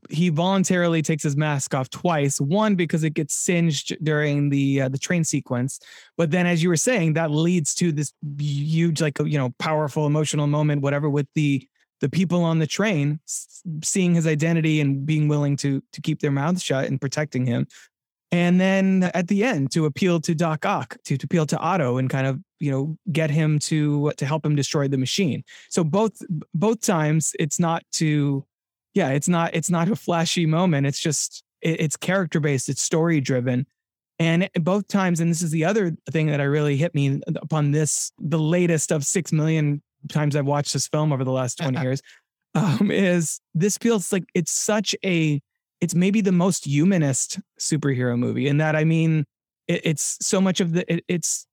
he voluntarily takes his mask off twice. One because it gets singed during the uh, the train sequence, but then as you were saying, that leads to this huge, like you know, powerful emotional moment, whatever, with the the people on the train seeing his identity and being willing to to keep their mouths shut and protecting him. And then at the end, to appeal to Doc Ock, to, to appeal to Otto, and kind of you know get him to to help him destroy the machine. So both both times, it's not to yeah, it's not it's not a flashy moment. It's just it, it's character based. It's story driven. And both times, and this is the other thing that I really hit me upon this, the latest of six million times I've watched this film over the last 20 years. um, is this feels like it's such a it's maybe the most humanist superhero movie in that I mean it, it's so much of the it, it's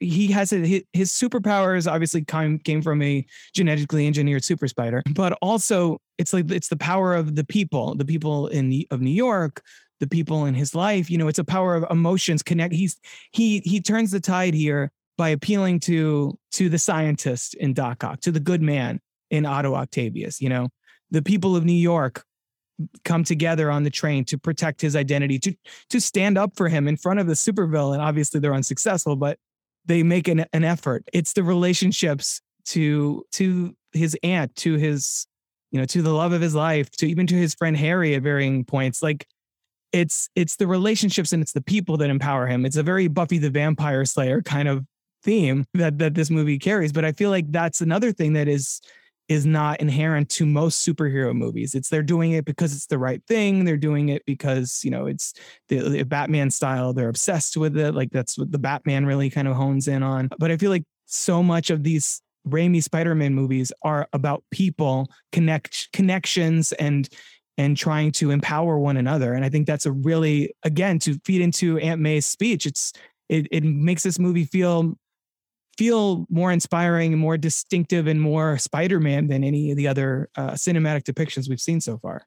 he has a, his superpowers obviously came, from a genetically engineered super spider but also it's like it's the power of the people the people in of new york the people in his life you know it's a power of emotions connect he's he he turns the tide here by appealing to to the scientist in doc ock to the good man in otto octavius you know? The people of new york come together on the train to protect his identity to to stand up for him in front of the supervillain obviously they're unsuccessful but they make an, an effort. It's the relationships to to his aunt, to his you know, to the love of his life, to even to his friend Harry at varying points. Like it's it's the relationships and it's the people that empower him. It's a very Buffy the Vampire Slayer kind of theme that that this movie carries. But I feel like that's another thing that is is not inherent to most superhero movies. It's they're doing it because it's the right thing. They're doing it because you know it's the, the, Batman style. They're obsessed with it. Like that's what the Batman really kind of hones in on. But I feel like so much of these Raimi Spider-Man movies are about people connect connections and and trying to empower one another. And I think that's a really again to feed into Aunt May's speech. It's it, it makes this movie feel feel more inspiring more distinctive and more Spider-Man than any of the other uh, cinematic depictions we've seen so far.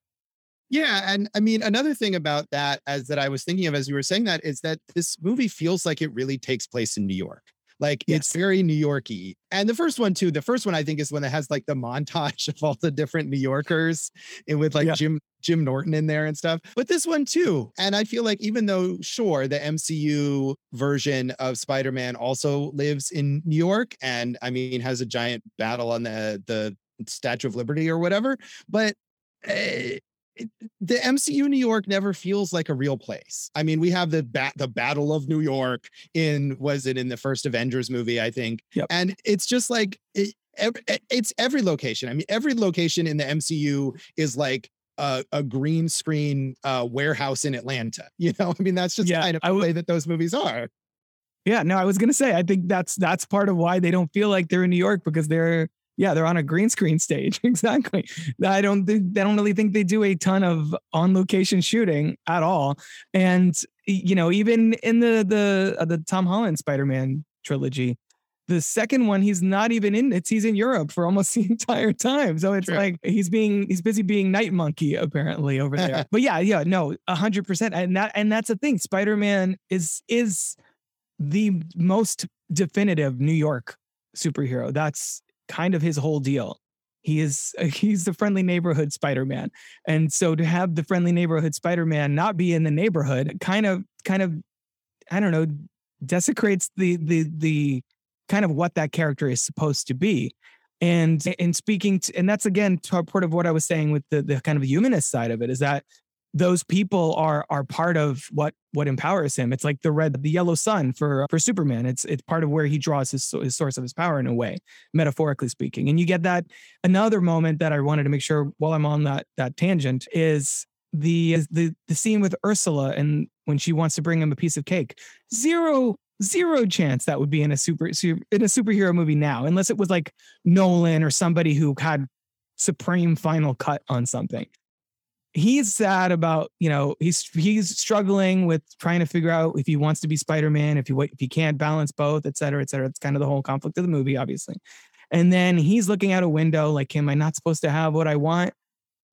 Yeah, and I mean another thing about that as that I was thinking of as you were saying that is that this movie feels like it really takes place in New York. Like yes. it's very New Yorky. And the first one too, the first one I think is when it has like the montage of all the different New Yorkers and with like yeah. Jim Jim Norton in there and stuff. But this one too. And I feel like even though sure the MCU version of Spider-Man also lives in New York and I mean has a giant battle on the the Statue of Liberty or whatever, but uh, the MCU New York never feels like a real place. I mean, we have the bat the Battle of New York in was it in the first Avengers movie, I think. Yep. And it's just like it, it's every location. I mean, every location in the MCU is like a, a green screen uh, warehouse in Atlanta. You know, I mean, that's just yeah, kind of the way that those movies are. Yeah, no, I was gonna say, I think that's that's part of why they don't feel like they're in New York because they're yeah, they're on a green screen stage. exactly. I don't I don't really think they do a ton of on location shooting at all. And you know, even in the the uh, the Tom Holland Spider-Man trilogy, the second one he's not even in it. He's in Europe for almost the entire time. So it's True. like he's being he's busy being night monkey apparently over there. but yeah, yeah, no, 100%. And that and that's the thing. Spider-Man is is the most definitive New York superhero. That's kind of his whole deal. He is he's the friendly neighborhood Spider-Man. And so to have the friendly neighborhood Spider-Man not be in the neighborhood kind of kind of I don't know desecrates the the the kind of what that character is supposed to be. And and speaking to, and that's again part of what I was saying with the the kind of humanist side of it is that those people are are part of what what empowers him. It's like the red, the yellow sun for for Superman. It's it's part of where he draws his his source of his power in a way, metaphorically speaking. And you get that another moment that I wanted to make sure while I'm on that that tangent is the the the scene with Ursula and when she wants to bring him a piece of cake. Zero zero chance that would be in a super in a superhero movie now, unless it was like Nolan or somebody who had supreme final cut on something he's sad about you know he's he's struggling with trying to figure out if he wants to be spider-man if he if he can't balance both et cetera et cetera. It's kind of the whole conflict of the movie obviously. And then he's looking out a window like am i not supposed to have what i want?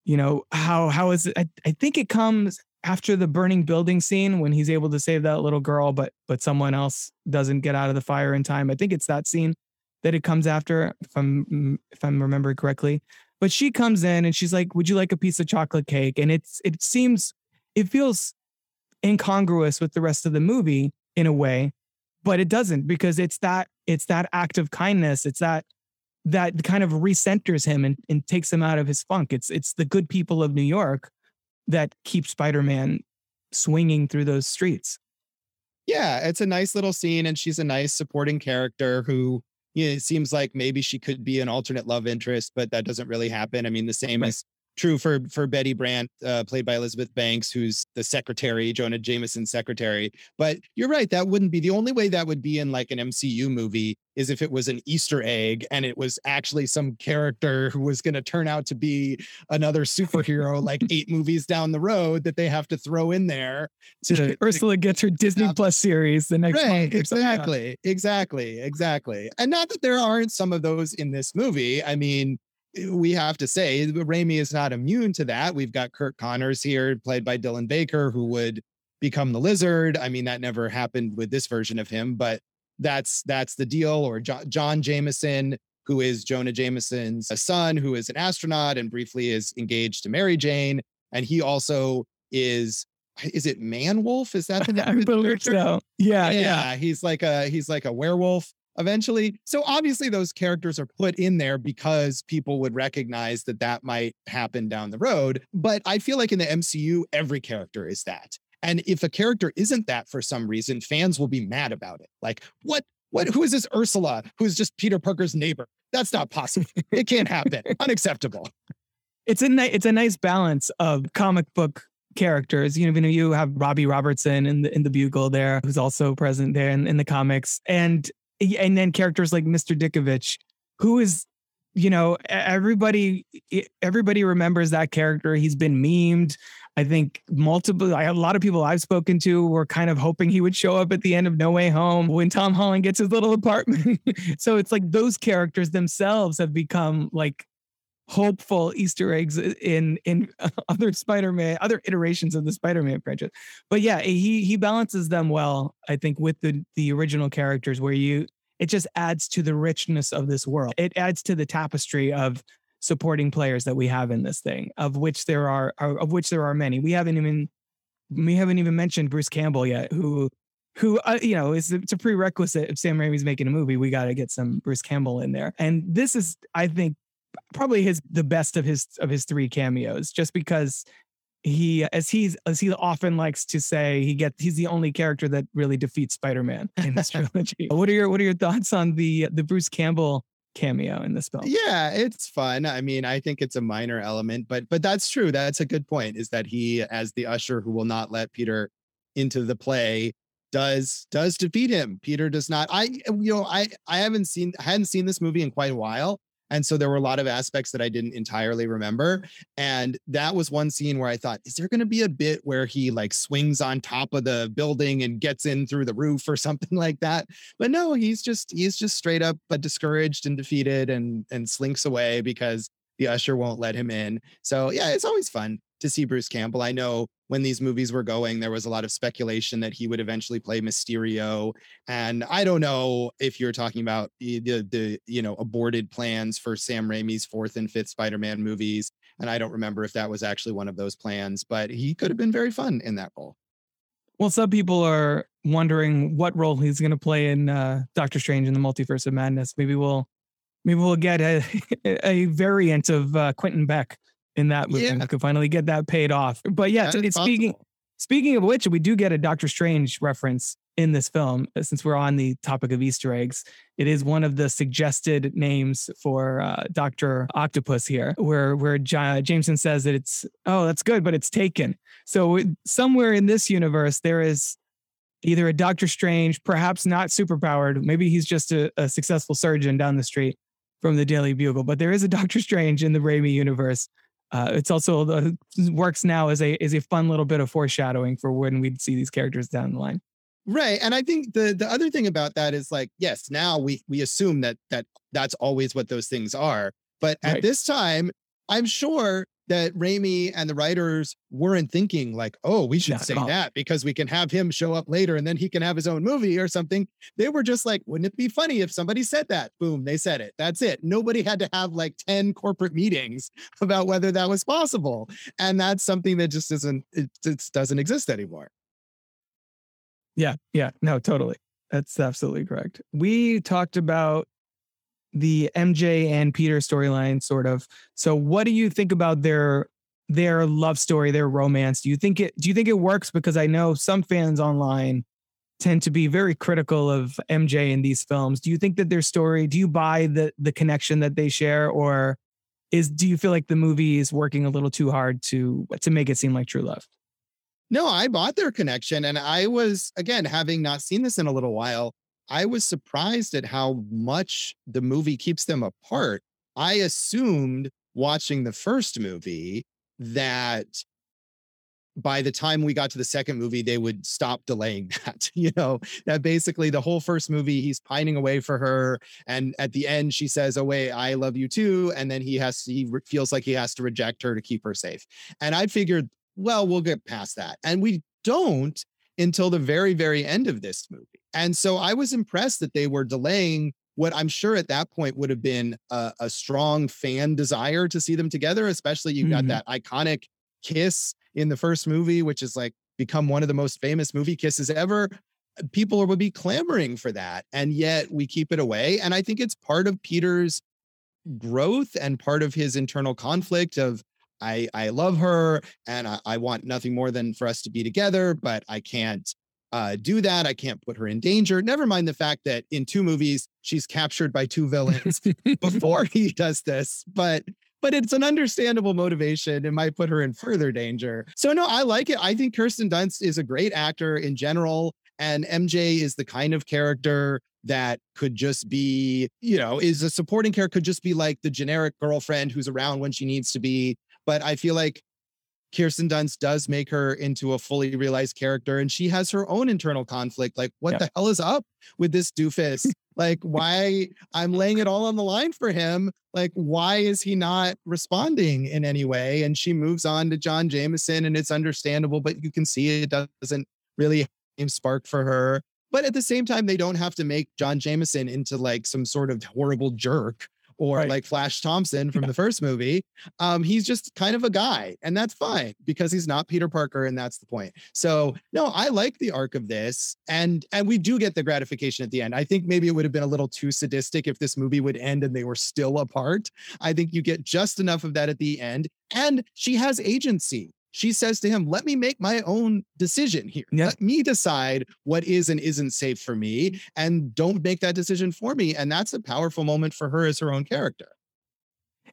You know how how is it i, I think it comes after the burning building scene when he's able to save that little girl but but someone else doesn't get out of the fire in time. I think it's that scene that it comes after if i'm mm, if i'm remembering correctly but she comes in and she's like, "Would you like a piece of chocolate cake?" And it's it seems it feels incongruous with the rest of the movie in a way, but it doesn't because it's that it's that act of kindness. It's that that kind of recenters him and, and takes him out of his funk. It's it's the good people of New York that keep Spider-Man swinging through those streets. Yeah, it's a nice little scene, and she's a nice supporting character who you know, it seems like maybe she could be an alternate love interest, but that doesn't really happen. I mean, the same right. as true for for Betty Brant, uh, played by Elizabeth Banks, who's the secretary, Jonah Jameson's secretary. But you're right, that wouldn't be the only way that would be in like an MCU movie is if it was an Easter egg and it was actually some character who was going to turn out to be another superhero like eight movies down the road that they have to throw in there. To, Ursula gets her Disney Plus series the next right. Exactly, exactly, exactly. And not that there aren't some of those in this movie. I mean, we have to say eh, Raimi is not immune to that. We've got Curt Connors here, played by Dylan Baker, who would become the lizard. I mean, that never happened with this version of him, but that's that's the deal. Or John, John Jameson, who is Jonah Jameson's son, who is an astronaut and briefly is engaged to Mary Jane, and he also is is it Man Wolf? Is that the name? I believe so. Yeah, yeah, yeah. He's like a he's like a werewolf eventually. So obviously those characters are put in there because people would recognize that that might happen down the road. But I feel like in the MCU, every character is that. And if a character isn't that for some reason, fans will be mad about it. Like, what, what, who is this Ursula who's just Peter Parker's neighbor? That's not possible. it can't happen. Unacceptable. It's a ni- it's a nice balance of comic book characters. You know, you have Robbie Robertson in the in the Bugle there, who's also present there in, in the comics, and and then characters like Mr. Ditkovich, who is, you know, everybody everybody remembers that character. He's been memed. I think multiple, a lot of people I've spoken to were kind of hoping he would show up at the end of No Way Home when Tom Holland gets his little apartment. so it's like those characters themselves have become like hopeful Easter eggs in in other Spider-Man, other iterations of the Spider-Man franchise. But yeah, he he balances them well, I think, with the the original characters where you it just adds to the richness of this world. It adds to the tapestry of supporting players that we have in this thing, of which there are of which there are many. We haven't even we haven't even mentioned Bruce Campbell yet, who who uh, you know is it's a prerequisite if Sam Raimi's making a movie, we got to get some Bruce Campbell in there. And this is, I think, probably his the best of his of his three cameos, just because he as he's as he often likes to say he gets he's the only character that really defeats Spider-Man in this trilogy. what are your what are your thoughts on the the Bruce Campbell cameo in this film? Yeah, it's fun. I mean, I think it's a minor element, but but that's true. That's a good point. Is that he as the usher who will not let Peter into the play does does defeat him. Peter does not. I you know I I haven't seen I hadn't seen this movie in quite a while, and so there were a lot of aspects that I didn't entirely remember. And that was one scene where I thought, is there going to be a bit where he like swings on top of the building and gets in through the roof or something like that? But no, he's just he's just straight up but discouraged and defeated and and slinks away because the usher won't let him in. So yeah, it's always fun to see Bruce Campbell. I know when these movies were going, there was a lot of speculation that he would eventually play Mysterio. And I don't know if you're talking about the, the you know aborted plans for Sam Raimi's fourth and fifth Spider-Man movies. And I don't remember if that was actually one of those plans, but he could have been very fun in that role. Well, some people are wondering what role he's going to play in uh, Doctor Strange in the Multiverse of Madness. Maybe we'll maybe we'll get a, a variant of uh, Quentin Beck in that movie. Yeah. could finally get that paid off. But yeah, it's speaking speaking of which, we do get a Doctor Strange reference in this film. Uh, since we're on the topic of Easter eggs, it is one of the suggested names for uh, Doctor Octopus here, where where J- Jameson says that it's oh that's good, but it's taken. So somewhere in this universe, there is either a Doctor Strange, perhaps not superpowered, maybe he's just a, a successful surgeon down the street from the Daily Bugle, but there is a Doctor Strange in the Raimi universe uh, it's also the works now as a as a fun little bit of foreshadowing for when we'd see these characters down the line. Right. And I think the the other thing about that is like, yes, now we we assume that that that's always what those things are. But at right. this time, I'm sure that Raimi and the writers weren't thinking like, oh, we should Not say that because we can have him show up later and then he can have his own movie or something. They were just like, wouldn't it be funny if somebody said that? Boom, they said it. That's it. Nobody had to have like 10 corporate meetings about whether that was possible. And that's something that just isn't, it just doesn't exist anymore. Yeah. Yeah. No, totally. That's absolutely correct. We talked about the MJ and Peter storyline, sort of. So, what do you think about their their love story, their romance? Do you think it do you think it works? Because I know some fans online tend to be very critical of MJ in these films. Do you think that their story? Do you buy the the connection that they share, or is do you feel like the movie is working a little too hard to to make it seem like true love? No, I bought their connection. And I was, again, having not seen this in a little while, I was surprised at how much the movie keeps them apart. I assumed watching the first movie that by the time we got to the second movie, they would stop delaying that. You know, that basically the whole first movie, he's pining away for her. And at the end, she says, Oh, wait, I love you too. And then he has he feels like he has to reject her to keep her safe. And I figured, well, we'll get past that. And we don't until the very, very end of this movie. And so I was impressed that they were delaying what I'm sure at that point would have been a, a strong fan desire to see them together, especially you mm-hmm. got that iconic kiss in the first movie, which is like become one of the most famous movie kisses ever. People would be clamoring for that. And yet we keep it away. And I think it's part of Peter's growth and part of his internal conflict of I, I love her and I, I want nothing more than for us to be together, but I can't uh, do that. I can't put her in danger. Never mind the fact that in two movies, she's captured by two villains before he does this. But but it's an understandable motivation. It might put her in further danger. So no, I like it. I think Kirsten Dunst is a great actor in general. And MJ is the kind of character that could just be, you know, is a supporting character, could just be like the generic girlfriend who's around when she needs to be. But I feel like Kirsten Dunst does make her into a fully realized character and she has her own internal conflict. Like, what the hell is up with this doofus? like, why I'm laying it all on the line for him. Like, why is he not responding in any way? And she moves on to John Jameson and it's understandable, but you can see it doesn't really spark for her. But at the same time, they don't have to make John Jameson into like some sort of horrible jerk or right. like Flash Thompson from yeah. the first movie. Um, he's just kind of a guy, and that's fine because he's not Peter Parker, and that's the point. So no, I like the arc of this, and and we do get the gratification at the end. I think maybe it would have been a little too sadistic if this movie would end and they were still apart. I think you get just enough of that at the end, and she has agency she says to him, Let me make my own decision here. Yep. Let me decide what is and isn't safe for me, and don't make that decision for me. And that's a powerful moment for her as her own character.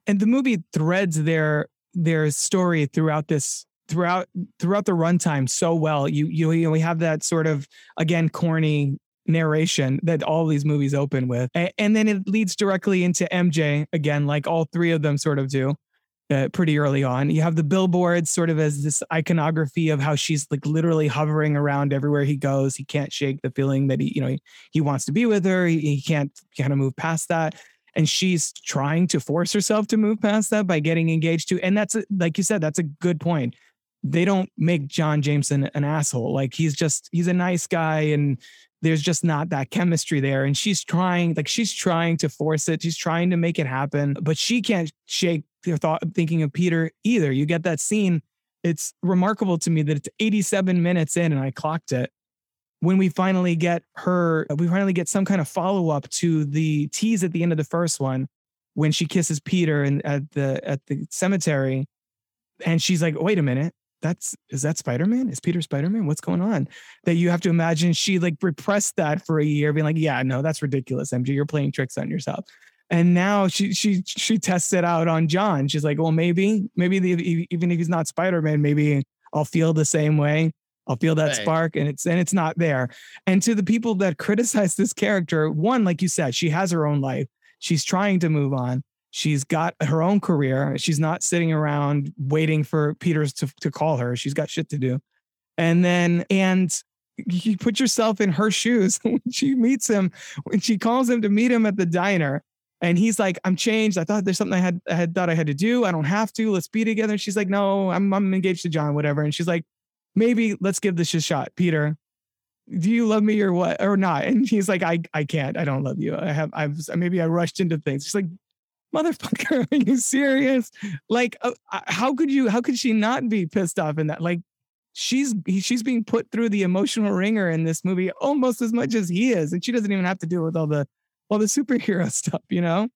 And the movie threads their their story throughout this throughout throughout the runtime so well. You you you know, we have that sort of again corny narration that all these movies open with, and then it leads directly into MJ again, like all three of them sort of do uh, pretty early on. You have the billboards sort of as this iconography of how she's like literally hovering around everywhere he goes. He can't shake the feeling that he, you know, he, he wants to be with her. He, he can't kind of move past that. And she's trying to force herself to move past that by getting engaged to. And that's a, like you said, that's a good point. They don't make John Jameson an asshole. Like he's just, he's a nice guy and there's just not that chemistry there. And she's trying, like she's trying to force it. She's trying to make it happen, but she can't shake your thought thinking of Peter either. You get that scene. It's remarkable to me that it's 87 minutes in and I clocked it. When we finally get her, uh, we finally get some kind of follow up to the tease at the end of the first one when she kisses Peter and at the at the cemetery. And she's like, wait a minute, that's is that Spider-Man? Is Peter Spider-Man? What's going on? That you have to imagine she like repressed that for a year, being like, yeah, no, that's ridiculous, MJ. You're playing tricks on yourself. And now she she she tests it out on John. She's like, well, maybe maybe the, even if he's not Spider-Man, maybe I'll feel the same way. I'll feel that right. spark, and it's and it's not there. And to the people that criticize this character, one, like you said, she has her own life. She's trying to move on. She's got her own career. She's not sitting around waiting for Peters to, to call her. She's got shit to do. And then, and you put yourself in her shoes when she meets him, when she calls him to meet him at the diner. And he's like, I'm changed. I thought there's something I had, I had thought I had to do. I don't have to. Let's be together. she's like, no, I'm, I'm engaged to John, whatever. And she's like, maybe let's give this a shot. Peter, do you love me or what or not? And he's like, I, I can't. I don't love you. I have, I've, maybe I rushed into things. She's like, motherfucker, are you serious? Like, uh, uh, how could you, how could she not be pissed off in that? Like, she's, she's being put through the emotional ringer in this movie almost as much as he is. And she doesn't even have to deal with all the, all the superhero stuff, you know?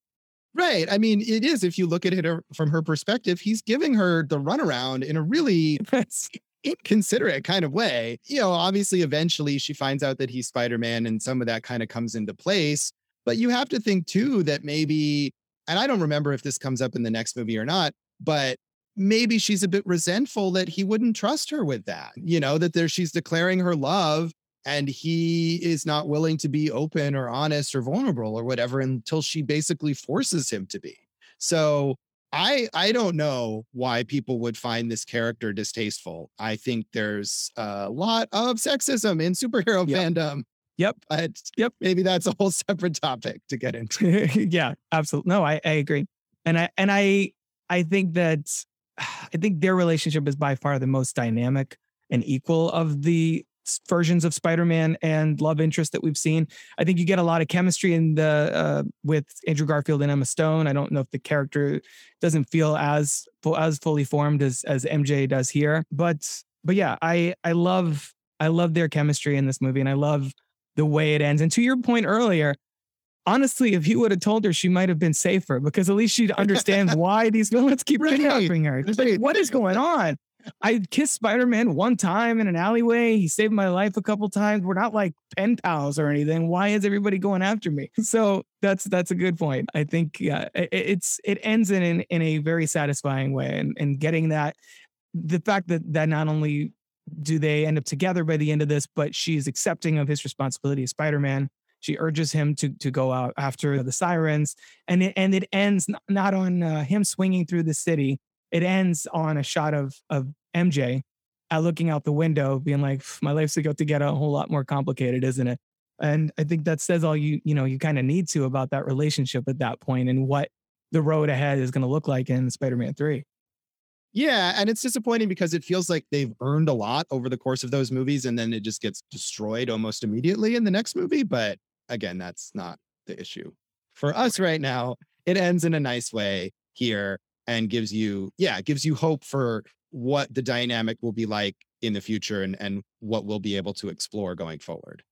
Right. I mean, it is, if you look at it er, from her perspective, he's giving her the runaround in a really inconsiderate kind of way. You know, obviously, eventually she finds out that he's Spider Man and some of that kind of comes into place. But you have to think too that maybe and I don't remember if this comes up in the next movie or not, but maybe she's a bit resentful that he wouldn't trust her with that. You know, that there she's declaring her love and he is not willing to be open or honest or vulnerable or whatever until she basically forces him to be. So I I don't know why people would find this character distasteful. I think there's a lot of sexism in superhero Yep. fandom. Yep. But Yep. maybe that's a whole separate topic to get into. yeah, absolutely. No, I, I agree. And I and I I think that I think their relationship is by far the most dynamic and equal of the versions of Spider-Man and love interest that we've seen. I think you get a lot of chemistry in the uh, with Andrew Garfield and Emma Stone. I don't know if the character doesn't feel as as fully formed as as MJ does here, but but yeah, I I love I love their chemistry in this movie, and I love the way it ends. And to your point earlier, honestly, if you would have told her, she might have been safer because at least she'd understand why these villains keep Right. kidnapping her. It's like, what is going on? I kissed Spider Man one time in an alleyway. He saved my life a couple times. We're not like pen pals or anything. Why is everybody going after me? So that's that's a good point. I think yeah, i- i- it's it ends in in, in a very satisfying way, and and getting that the fact that that not only do they end up together by the end of this, but she's accepting of his responsibility as Spider Man. She urges him to to go out after the sirens, and it and it ends n- not on uh, him swinging through the city. It ends on a shot of of MJ uh, looking out the window, being like, "My life's about to get a whole lot more complicated, isn't it?" And I think that says all you you know you kind of need to about that relationship at that point and what the road ahead is going to look like in Spider-Man Three. Yeah, and it's disappointing because it feels like they've earned a lot over the course of those movies and then it just gets destroyed almost immediately in the next movie, but again, that's not the issue. For us right now, it ends in a nice way here and gives you yeah, gives you hope for what the dynamic will be like in the future and and what we'll be able to explore going forward.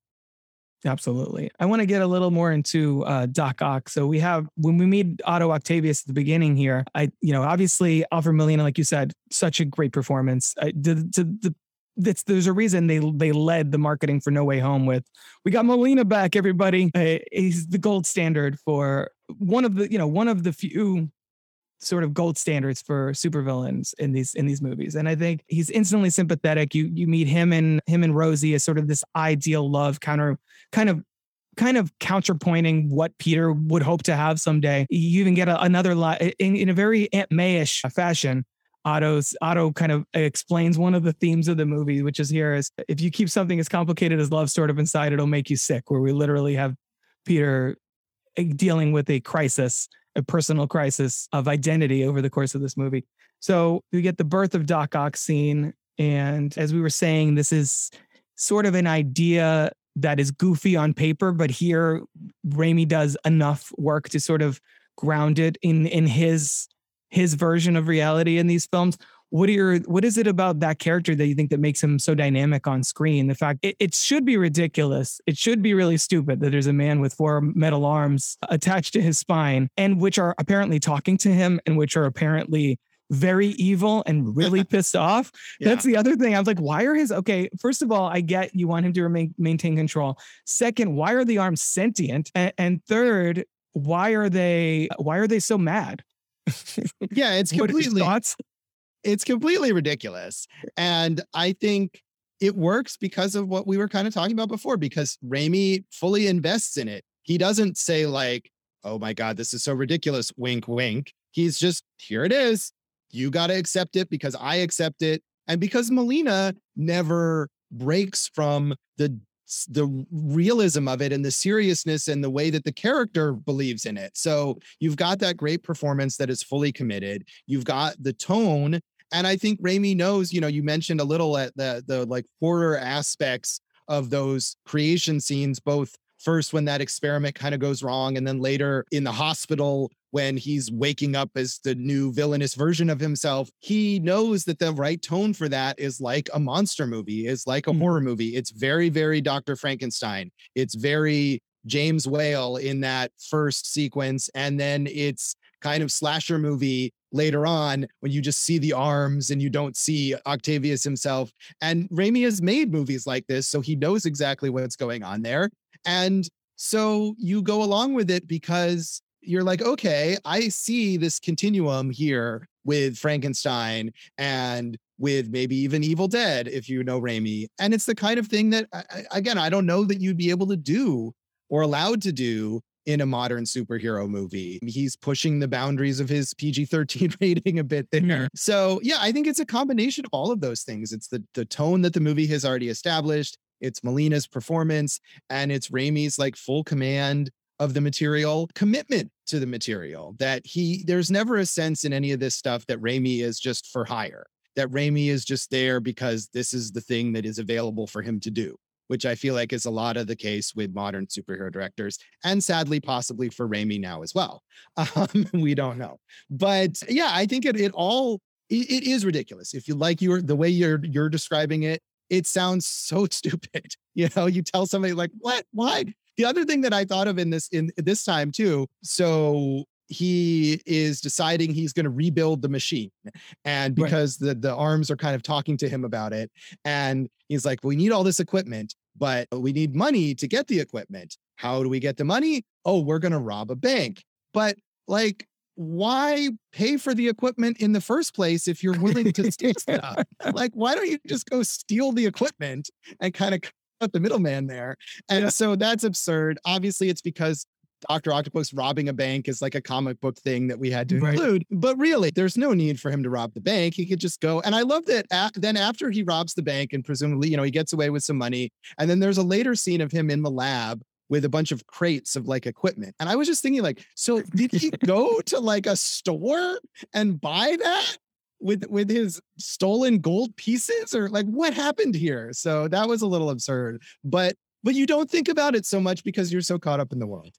Absolutely. I want to get a little more into uh, Doc Ock. So we have when we meet Otto Octavius at the beginning here. I, you know, obviously Alfred Molina, like you said, such a great performance. I, the, the, that's, there's a reason they they led the marketing for No Way Home with we got Molina back, everybody. Uh, he's the gold standard for one of the you know one of the few sort of gold standards for supervillains in these in these movies. And I think he's instantly sympathetic. You you meet him and him and Rosie as sort of this ideal love counter kind of kind of counterpointing what Peter would hope to have someday. You even get a, another line in, in a very Aunt Mayish fashion. Otto's Otto kind of explains one of the themes of the movie, which is here is if you keep something as complicated as love sort of inside, it'll make you sick. Where we literally have Peter eh, dealing with a crisis, a personal crisis of identity over the course of this movie. So we get the birth of Doc Ock scene, and as we were saying, this is sort of an idea that is goofy on paper, but here Raimi does enough work to sort of ground it in in his his version of reality in these films. What are your what is it about that character that you think that makes him so dynamic on screen? The fact it, it should be ridiculous. It should be really stupid that there's a man with four metal arms attached to his spine and which are apparently talking to him and which are apparently very evil and really pissed off. That's the other thing. I was like, why are his okay? First of all, I get you want him to remain maintain control. Second, why are the arms sentient? And, and third, why are they why are they so mad? Yeah, it's What are your completely thoughts? It's completely ridiculous. And I think it works because of what we were kind of talking about before, because Raimi fully invests in it. He doesn't say, like, oh my God, this is so ridiculous, wink, wink. He's just, here it is. You got to accept it because I accept it. And because Molina never breaks from the the realism of it and the seriousness and the way that the character believes in it. So you've got that great performance that is fully committed. You've got the tone and I think Raimi knows, you know, you mentioned a little at the the like horror aspects of those creation scenes, both first when that experiment kind of goes wrong, and then later in the hospital when he's waking up as the new villainous version of himself. He knows that the right tone for that is like a monster movie, is like a horror mm-hmm. movie. It's very, very Dr. Frankenstein. It's very James Whale in that first sequence. And then it's kind of slasher movie later on when you just see the arms and you don't see Octavius himself. And Raimi has made movies like this, so he knows exactly what's going on there. And so you go along with it because you're like, okay, I see this continuum here with Frankenstein and with maybe even Evil Dead, if you know Raimi. And it's the kind of thing that, again, I don't know that you'd be able to do or allowed to do in a modern superhero movie. He's pushing the boundaries of his PG 13 rating a bit there. So, yeah, I think it's a combination of all of those things. It's the, the tone that the movie has already established, it's Molina's performance, and it's Raimi's like full command of the material, commitment to the material. That he, there's never a sense in any of this stuff that Raimi is just for hire, that Raimi is just there because this is the thing that is available for him to do which I feel like is a lot of the case with modern superhero directors, and sadly, possibly for Raimi now as well. Um, we don't know, but yeah, I think it it all it, it is ridiculous. If you like your the way you're you're describing it, it sounds so stupid. You know, you tell somebody like, "What? Why?" The other thing that I thought of in this in this time too. So he is deciding he's going to rebuild the machine and because right. the the arms are kind of talking to him about it and he's like we need all this equipment but we need money to get the equipment. How do we get the money? Oh, we're going to rob a bank. But like, why pay for the equipment in the first place if you're willing to steal stuff? Like, why don't you just go steal the equipment and kind of cut the middleman there? And yeah. so that's absurd. Obviously, it's because Dr. Octopus robbing a bank is like a comic book thing that we had to right. include. But really, there's no need for him to rob the bank. He could just go. And I love that a- then after he robs the bank and presumably, you know, he gets away with some money. And then there's a later scene of him in the lab with a bunch of crates of like equipment. And I was just thinking, like, so did he go to like a store and buy that? with with his stolen gold pieces or like what happened here so that was a little absurd but but you don't think about it so much because you're so caught up in the world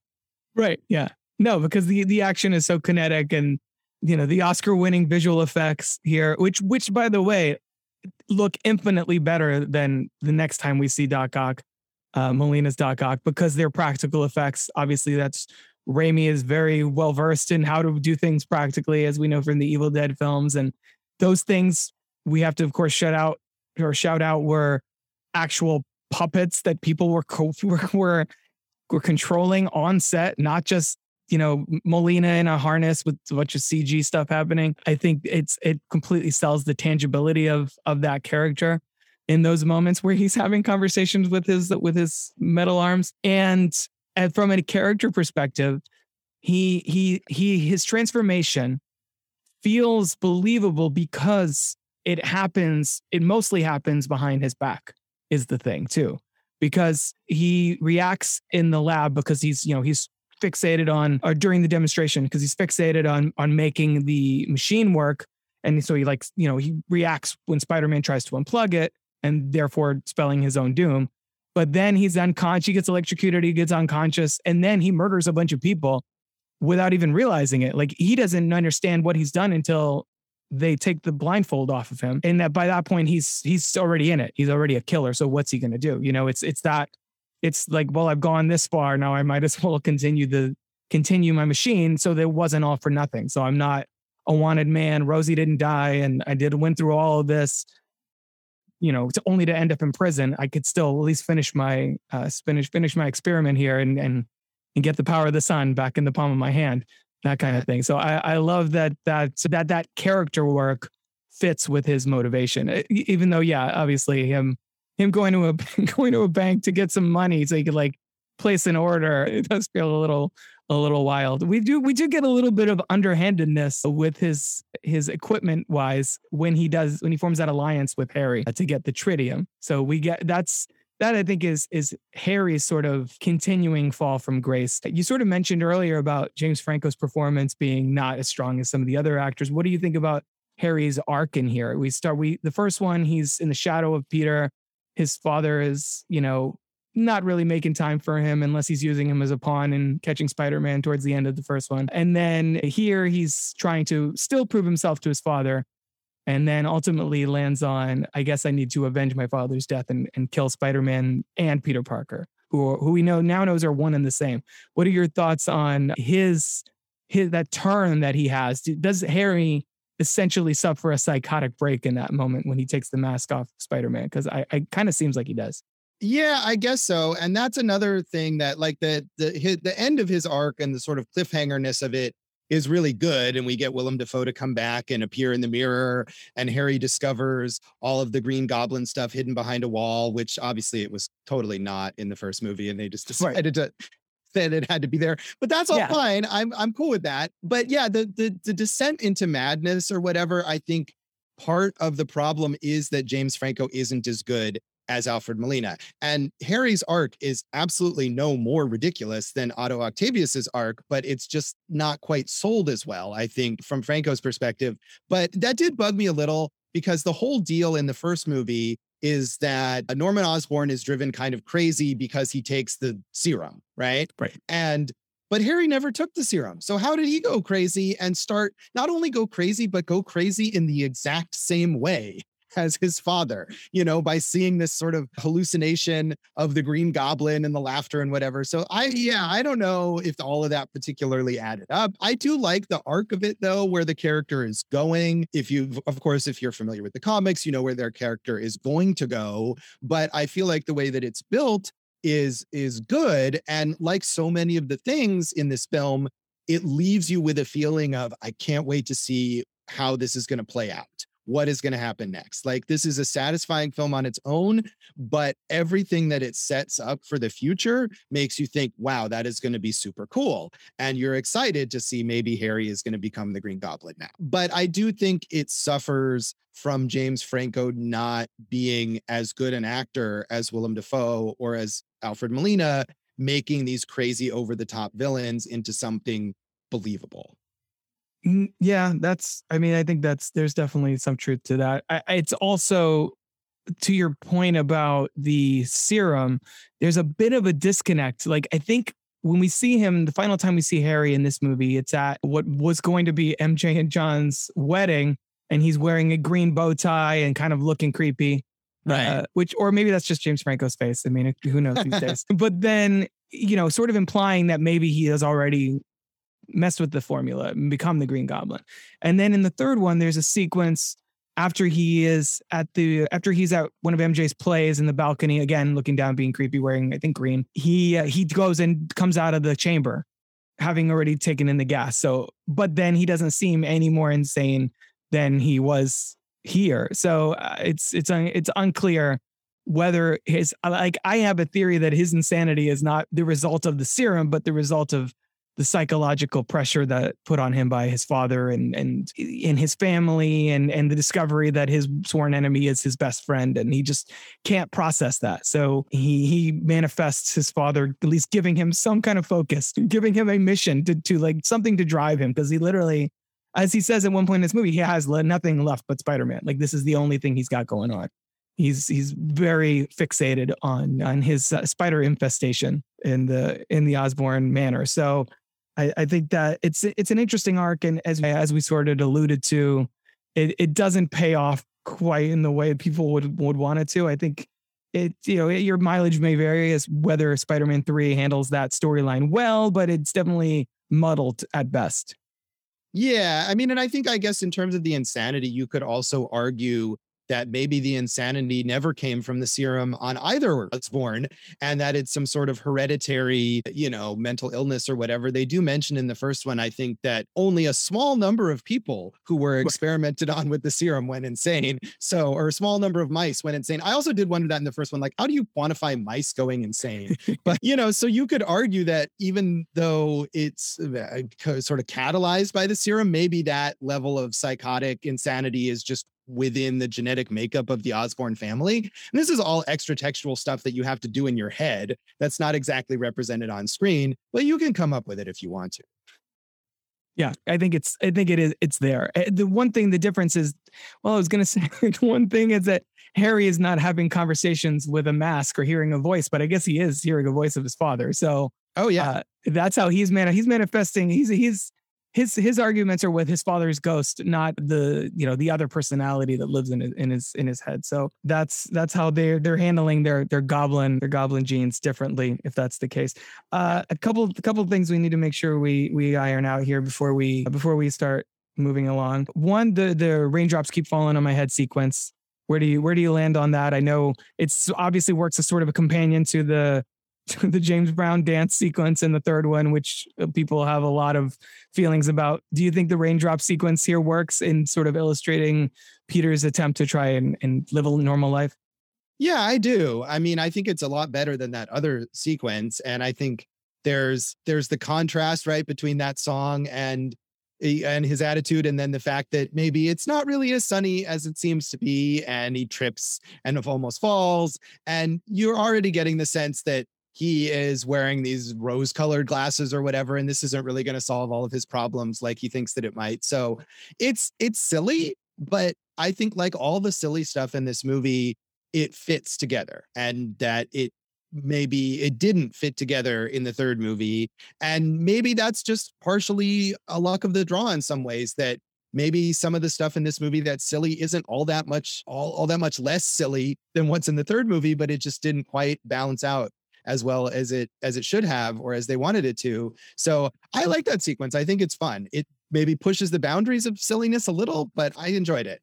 Right. Yeah. No, because the the action is so kinetic and you know the Oscar winning visual effects here, which which by the way look infinitely better than the next time we see Doc Ock, uh, Molina's Doc Ock, because they're practical effects. Obviously, that's Raimi is very well versed in how to do things practically, as we know from the Evil Dead films, and those things we have to, of course, shout out or shout out were actual puppets that people were co- were, were controlling on set, not just you know Molina in a harness with a bunch of CG stuff happening. I think it's it completely sells the tangibility of of that character in those moments where he's having conversations with his with his metal arms and and from a character perspective he he he his transformation feels believable because it happens it mostly happens behind his back is the thing too because he reacts in the lab because he's, you know, he's fixated on or during the demonstration because he's fixated on on making the machine work. And so he like you know he reacts when spider-man tries to unplug it and therefore spelling his own doom. But then he's unconscious he gets electrocuted he gets unconscious and then he murders a bunch of people without even realizing it. Like he doesn't understand what he's done until they take the blindfold off of him and that by that point he's he's already in it. He's already a killer. So what's he going to do? You know it's it's that it's like well i've gone this far now i might as well continue the continue my machine. So that wasn't all for nothing. So i'm not a wanted man. Rosie didn't die and i did went through all of this you know to only to end up in prison. I could still at least finish my uh finish finish my experiment here and and and get the power of the sun back in the palm of my hand that kind of thing. So I, I love that that that that character work fits with his motivation. Even though, yeah, obviously him him going to a going to a bank to get some money so he could like place an order. It does feel a little a little wild. We do we do get a little bit of underhandedness with his his equipment wise when he does when he forms that alliance with Harry to get the tritium. So we get that's that I think is is Harry's sort of continuing fall from grace. You sort of mentioned earlier about James Franco's performance being not as strong as some of the other actors. What do you think about Harry's arc in here? We start we the first one he's in the shadow of Peter. His father is, you know, not really making time for him unless he's using him as a pawn and catching Spider-Man towards the end of the first one. And then here he's trying to still prove himself to his father and then ultimately lands on I guess I need to avenge my father's death and, and kill Spider-Man and Peter Parker, who who we know now knows are one and the same. What are your thoughts on his his that turn that he has? Does Harry essentially suffer a psychotic break in that moment when he takes the mask off Spider-Man? Because I, I kind of seems like he does. Yeah, I guess so. And that's another thing that like the the his, the end of his arc and the sort of cliffhangerness of it is really good. And we get Willem Dafoe to come back and appear in the mirror, and Harry discovers all of the Green Goblin stuff hidden behind a wall, which obviously it was totally not in the first movie, and they just decided right. to that it had to be there. But that's all yeah. fine. I'm I'm cool with that. But yeah, the the the descent into madness or whatever, I think part of the problem is that James Franco isn't as good as Alfred Molina. And Harry's arc is absolutely no more ridiculous than Otto Octavius's arc, but it's just not quite sold as well, I think, from Franco's perspective. But that did bug me a little because the whole deal in the first movie is that Norman Osborn is driven kind of crazy because he takes the serum, right? Right. And but Harry never took the serum. So how did he go crazy and start not only go crazy, but go crazy in the exact same way as his father, you know, by seeing this sort of hallucination of the green goblin and the laughter and whatever. So I, yeah, I don't know if all of that particularly added up. I do like the arc of it though, where the character is going. If you, of course, if you're familiar with the comics, you know where their character is going to go. But I feel like the way that it's built is is good and like so many of the things in this film it leaves you with a feeling of i can't wait to see how this is going to play out what is going to happen next like this is a satisfying film on its own but everything that it sets up for the future makes you think wow that is going to be super cool and you're excited to see maybe harry is going to become the green goblin now but i do think it suffers from James Franco not being as good an actor as Willem Dafoe or as Alfred Molina making these crazy over the top villains into something believable. Mm, yeah, that's, I mean, I think that's, there's definitely some truth to that. I, it's also, to your point about the serum, there's a bit of a disconnect. Like, I think when we see him, the final time we see Harry in this movie, it's at what was going to be MJ and John's wedding, and he's wearing a green bow tie and kind of looking creepy right? Uh, which, or maybe that's just James Franco's face. I mean, who knows these days? But then, you know, sort of implying that maybe he has already messed with the formula and become the Green Goblin. And then in the third one, there's a sequence after he is at the after he's at one of MJ's plays in the balcony again, looking down, being creepy, wearing I think green. He uh, he goes and comes out of the chamber, having already taken in the gas. So, but then he doesn't seem any more insane than he was here. So uh, it's it's un, it's unclear whether his like I have a theory that his insanity is not the result of the serum, but the result of the psychological pressure that put on him by his father and and in his family and and the discovery that his sworn enemy is his best friend and he just can't process that so he he manifests his father at least giving him some kind of focus giving him a mission to to like something to drive him because he literally as he says at one point in this movie, he has nothing left but Spider-Man. Like this is the only thing he's got going on. He's he's very fixated on on his uh, spider infestation in the in the Osborn manor. So I, I think that it's it's an interesting arc, and as as we sort of alluded to, it it doesn't pay off quite in the way people would would want it to. I think it you know your mileage may vary as whether Spider-Man three handles that storyline well, but it's definitely muddled at best. Yeah, I mean, and I think I guess in terms of the insanity, you could also argue that maybe the insanity never came from the serum on either Osborn and that it's some sort of hereditary, you know, mental illness or whatever. They do mention in the first one, I think, that only a small number of people who were experimented on with the serum went insane. So, or a small number of mice went insane. I also did wonder that in the first one, like, how do you quantify mice going insane? but, you know, so you could argue that even though it's uh, sort of catalyzed by the serum, maybe that level of psychotic insanity is just within the genetic makeup of the Osborn family. And this is all extra textual stuff that you have to do in your head that's not exactly represented on screen, but you can come up with it if you want to. Yeah, I think it's I think it is it's there. Eh, the one thing the difference is well, I was going to say one thing is that Harry is not having conversations with a mask or hearing a voice, but I guess he is hearing a voice of his father. So, oh yeah. Uh, that's how he's man he's manifesting he's he's his his arguments are with his father's ghost, not the you know the other personality that lives in his in his in his head. So that's that's how they're they're handling their their goblin their goblin genes differently, if that's the case. Uh, a couple a couple things we need to make sure we we iron out here before we before we start moving along. One, the the raindrops keep falling on my head sequence. Where do you where do you land on that? I know it's obviously works as sort of a companion to the the James Brown dance sequence in the third one, which uh, people have a lot of feelings about. Do you think the raindrop sequence here works in sort of illustrating Peter's attempt to try and, and live a normal life? Yeah, I do. I mean, I think it's a lot better than that other sequence. And I think there's there's the contrast, right, between that song and and his attitude and then the fact that maybe it's not really as sunny as it seems to be and he trips and almost falls and you're already getting the sense that he is wearing these rose colored glasses or whatever and this isn't really going to solve all of his problems like he thinks that it might. So it's it's silly but i think like all the silly stuff in this movie it fits together and that it maybe it didn't fit together in the third movie and maybe that's just partially a luck of the draw in some ways that maybe some of the stuff in this movie that's silly isn't all that much all, all that much less silly than what's in the third movie but it just didn't quite balance out as well as it as it should have or as they wanted it to. So I like that sequence. I think it's fun. It maybe pushes the boundaries of silliness a little, but I enjoyed it.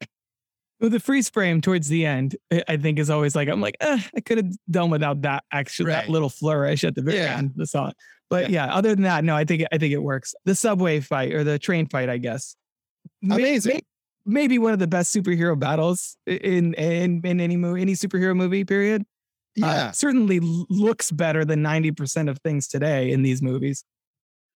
Well, the freeze frame towards the end, I think, is always like I'm like, eh, I could have done without that actually right. that little flourish at the very yeah. end of the song. But yeah. yeah. other than that, no, I think I think it works. The subway fight or the train fight, I guess. Amazing. Maybe, maybe one of the best superhero battles in in in any movie, any superhero movie. Period. Yeah. Uh, certainly looks better than 90% of things today in these movies.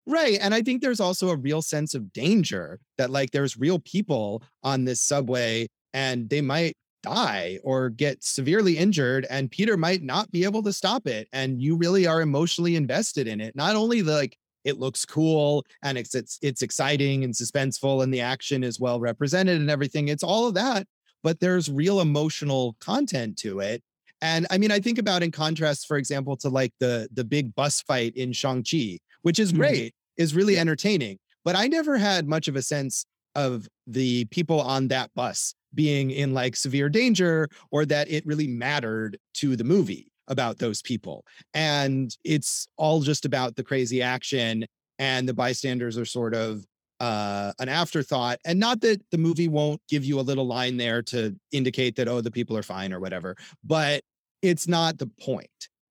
Right. And I think there's also a real sense of danger that, like, there's real people on this subway and they might die or get severely injured, and Peter might not be able to stop it. And you really are emotionally invested in it. Not only the, like, it looks cool and it's, it's it's exciting and suspenseful and the action is well represented and everything it's all of that but there's real emotional content to it and I mean, I think about in contrast, for example, to like the the big bus fight in Shang-Chi, which is mm-hmm. great, mm-hmm. is really entertaining. But I never had much of a sense of the people on that bus being in like severe danger or that it really mattered to the movie about those people. And it's all just about the crazy action and the bystanders are sort of uh, an afterthought. And not that the movie won't give you a little line there to indicate that, oh, the people are fine or whatever, but it's not the point.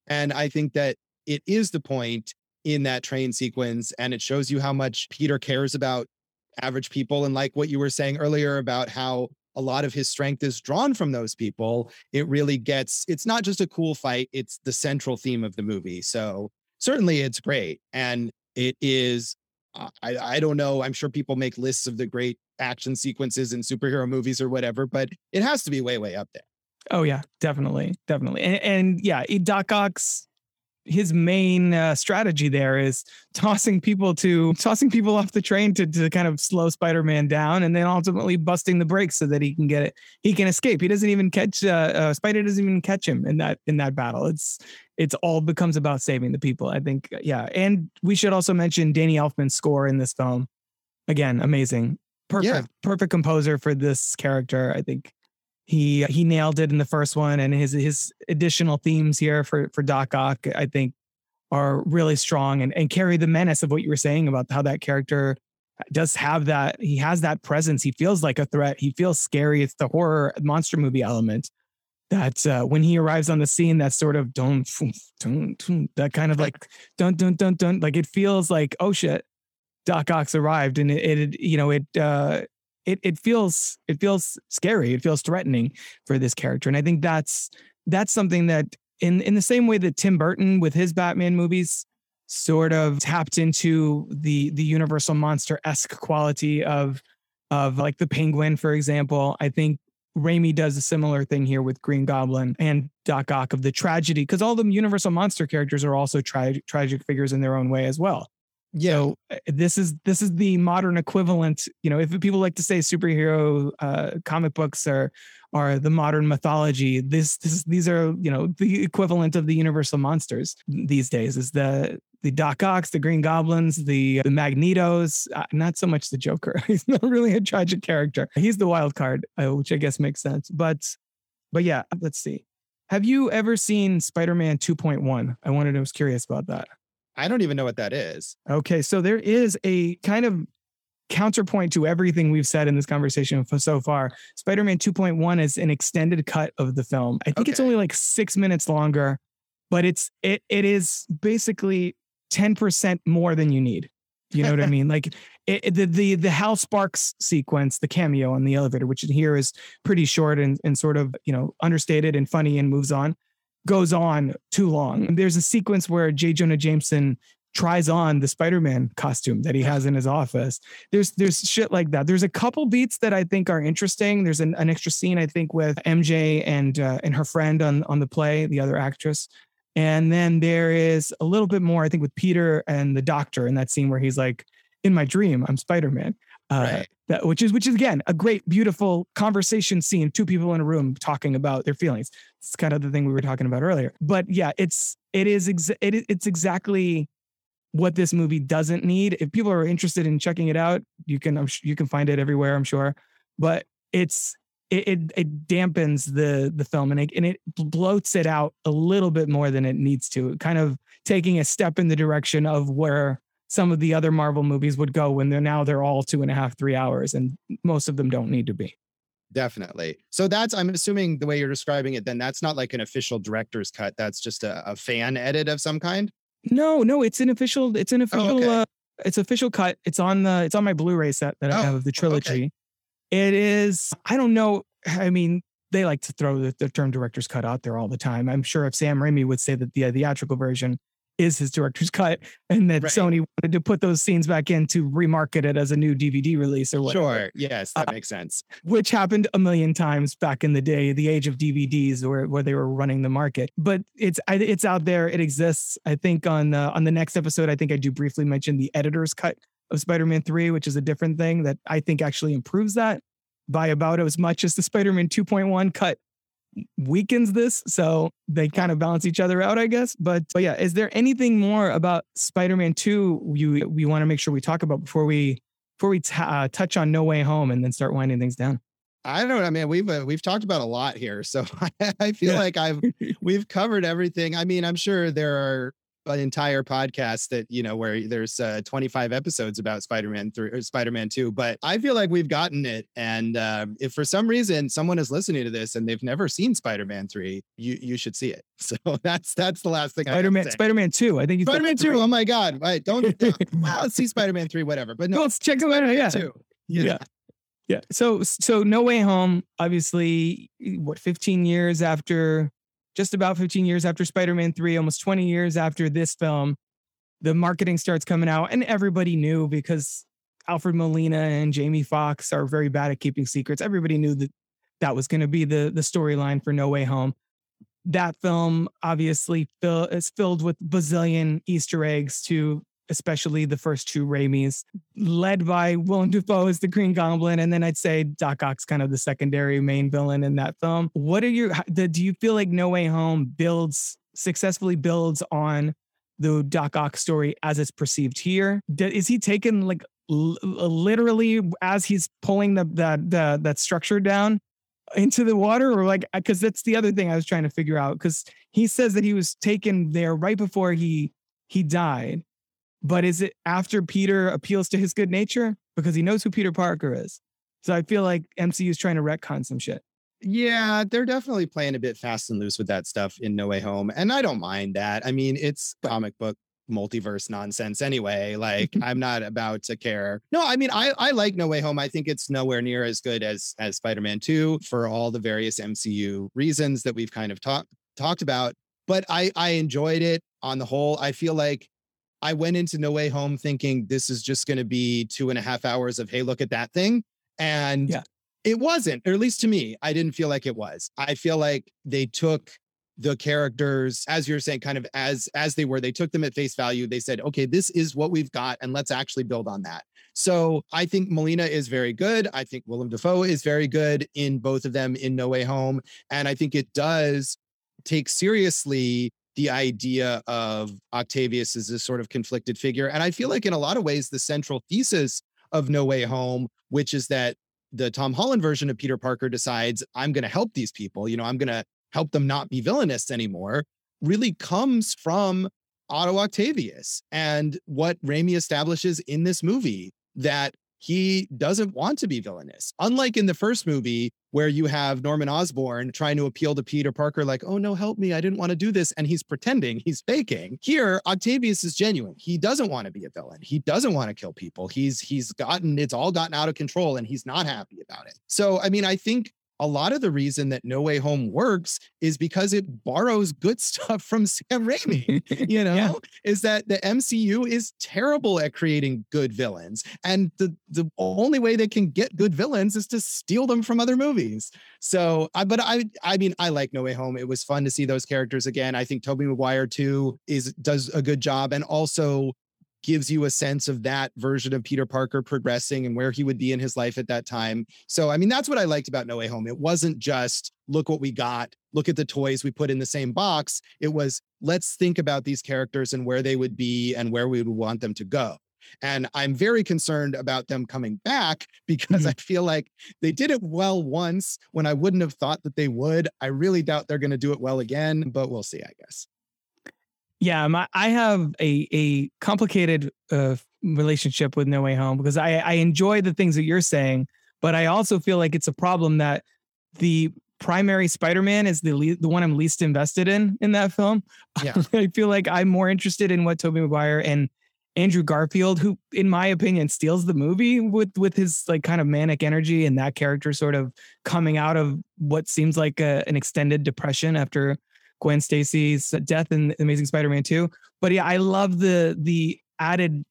And I think that it is the point in that train sequence. And it shows you how much Peter cares about average people. And like what you were saying earlier about how a lot of his strength is drawn from those people, it really gets, it's not just a cool fight, it's the central theme of the movie. So certainly it's great. And it is, I, I don't know, I'm sure people make lists of the great action sequences in superhero movies or whatever, but it has to be way, way up there. Oh yeah, definitely, definitely, and, and yeah, Doc Ock's his main uh, strategy there is tossing people to tossing people off the train to, to kind of slow Spider-Man down, and then ultimately busting the brakes so that he can get it. He can escape. He doesn't even catch. Uh, uh, Spider doesn't even catch him in that in that battle. It's it's all becomes about saving the people. I think. Yeah, and we should also mention Danny Elfman's score in this film. Again, amazing. Perfect, yeah. perfect composer for this character. I think he he nailed it in the first one, and his his additional themes here for for Doc Ock, I think, are really strong and and carry the menace of what you were saying about how that character does have that. He has that presence. He feels like a threat. He feels scary. It's the horror monster movie element that uh, when he arrives on the scene, that sort of don't, that kind of like don't don't don't don't like it feels like oh shit, Doc Ock's arrived, and it, it you know it uh, it it feels it feels scary. It feels threatening for this character, and I think that's that's something that in in the same way that Tim Burton with his Batman movies sort of tapped into the the universal monster esque quality of of like the Penguin, for example. I think Raimi does a similar thing here with Green Goblin and Doc Ock of the tragedy, because all the Universal monster characters are also tra- tragic figures in their own way as well. Yeah. So uh, this is this is the modern equivalent. You know, if people like to say superhero uh, comic books are are the modern mythology, this this these are you know the equivalent of the Universal monsters these days. Is the the Doc Ocks, the Green Goblins, the the Magnetos. Uh, not so much the Joker. He's not really a tragic character. He's the wild card, uh, which I guess makes sense. But but yeah, let's see. Have you ever seen Spider Man 2.1? I wanted. I was curious about that. I don't even know what that is. Okay, so there is a kind of counterpoint to everything we've said in this conversation so far, Spider Man 2.1 is an extended cut of the film. I think it's only like six minutes longer, but it's it it is basically 10% more than you need. You know what I mean? Like it- the the the Hal Sparks sequence, the cameo on the elevator, which in here is pretty short and, and sort of you know understated and funny and moves on, goes on too long. There's a sequence where J. Jonah Jameson tries on the Spider-Man costume that he has in his office. There's there's shit like that. There's a couple beats that I think are interesting. There's an, an extra scene I think with MJ and uh, and her friend on on the play, the other actress. And then there is a little bit more I think with Peter and the doctor in that scene where he's like, "In my dream, I'm Spider-Man." Uh, Right. that, which is which is again a great beautiful conversation scene two people in a room talking about their feelings. It's kind of the thing we were talking about earlier. But yeah it's it is exa- it, it's exactly what this movie doesn't need. If people are interested in checking it out you can I'm, you can find it everywhere i'm sure. But it's it, it, it dampens the the film and it, and it bloats it out a little bit more than it needs to kind of taking a step in the direction of where some of the other Marvel movies would go when they're now they're all two and a half, three hours, and most of them don't need to be. Definitely. So that's I'm assuming the way you're describing it, then that's not like an official director's cut. That's just a, a fan edit of some kind. No, no, it's an official. It's an official. okay. uh, it's official cut. It's on the. It's on my Blu-ray set that I Oh, have of the okay. trilogy. It is. I don't know. I mean, they like to throw the, the term director's cut out there all the time. I'm sure if Sam Raimi would say that the theatrical version is his director's cut, and that Right. Sony wanted to put those scenes back in to remarket it as a new DVD release or whatever. Sure. Yes, that Uh, makes sense. which happened a million times back in the day, the age of DVDs, where, where they were running the market. But it's it's out there, it exists. I think on uh, on the next episode, I think I do briefly mention the editor's cut of Spider-Man Three, which is a different thing that I think actually improves that by about as much as the Spider-Man 2.1 cut weakens this. So they kind of balance each other out, I guess. But, but yeah, is there anything more about Spider-Man 2 you we want to make sure we talk about before we before we t- uh, touch on No Way Home and then start winding things down? I don't know. I mean, we've uh, we've talked about a lot here, so I, I feel Yeah. like I've we've covered everything. I mean, I'm sure there are an entire podcast that you know where there's uh, 25 episodes about Spider-Man 3 or Spider-Man 2, but I feel like we've gotten it. And um, if for some reason someone is listening to this and they've never seen Spider-Man 3, you you should see it. So that's that's the last thing. I Spider-Man. Spider-Man 2. I think you Spider-Man 2. Oh my God! Right, don't well, let's see Spider-Man 3, whatever. But No, no, let's check them out. Yeah. two. Yeah. Yeah. So so No Way Home, obviously, what 15 years after just about 15 years after Spider-Man 3, almost 20 years after this film, the marketing starts coming out and everybody knew because Alfred Molina and Jamie Foxx are very bad at keeping secrets. Everybody knew that that was going to be the the storyline for No Way Home. That film obviously fill, is filled with bazillion Easter eggs to especially the first two Raimis, led by Willem Dafoe as the Green Goblin, and then I'd say Doc Ock's kind of the secondary main villain in that film. What are your? Do you feel like No Way Home builds successfully builds on the Doc Ock story as it's perceived here? Is he taken like l- literally as he's pulling the that the, that structure down into the water, or like because that's the other thing I was trying to figure out because he says that he was taken there right before he he died but is it after Peter appeals to his good nature? Because he knows who Peter Parker is. So I feel like MCU is trying to retcon some shit. Yeah, they're definitely playing a bit fast and loose with that stuff in No Way Home. And I don't mind that. I mean, it's comic book multiverse nonsense anyway. Like mm-hmm. I'm not about to care. No, I mean I I like No Way Home. I think it's nowhere near as good as as Spider-Man 2 for all the various MCU reasons that we've kind of talked talked about. But I I enjoyed it on the whole. I feel like I went into No Way Home thinking this is just going to be two and a half hours of hey, look at that thing. And Yeah. it wasn't, or at least to me, I didn't feel like it was. I feel like they took the characters, as you're saying, kind of as as they were. They took them at face value. They said, okay, this is what we've got, and let's actually build on that. So I think Molina is very good. I think Willem Dafoe is very good in both of them in No Way Home. And I think it does take seriously the idea of Octavius as this sort of conflicted figure. And I feel like in a lot of ways, the central thesis of No Way Home, which is that the Tom Holland version of Peter Parker decides, I'm going to help these people, you know, I'm going to help them not be villainous anymore, really comes from Otto Octavius and what Raimi establishes in this movie that he doesn't want to be villainous. Unlike in the first movie, where you have Norman Osborn trying to appeal to Peter Parker, like, oh no, help me. I didn't want to do this. And he's pretending, he's faking. Here, Octavius is genuine. He doesn't want to be a villain. He doesn't want to kill people. He's he's gotten it's all gotten out of control and he's not happy about it. So I mean, I think a lot of the reason that No Way Home works is because it borrows good stuff from Sam Raimi. You know, yeah. is that the MCU is terrible at creating good villains. And the, the only way they can get good villains is to steal them from other movies. So, I, but I, I mean, I like No Way Home. It was fun to see those characters again. I think Tobey Maguire too is does a good job, and also gives you a sense of that version of Peter Parker progressing and where he would be in his life at that time. So, I mean, that's what I liked about No Way Home. It wasn't just look what we got, look at the toys we put in the same box. It was let's think about these characters and where they would be and where we would want them to go. And I'm very concerned about them coming back because mm-hmm. I feel like they did it well once when I wouldn't have thought that they would. I really doubt they're going to do it well again, but we'll see, I guess. Yeah, my, I have a a complicated uh, relationship with No Way Home because I I enjoy the things that you're saying, but I also feel like it's a problem that the primary Spider-Man is the le- the one I'm least invested in in that film. Yeah. I feel like I'm more interested in what Tobey Maguire and Andrew Garfield, who in my opinion steals the movie with with his like kind of manic energy and that character sort of coming out of what seems like a, an extended depression after Gwen Stacy's death in Amazing Spider-Man 2. But yeah, I love the the added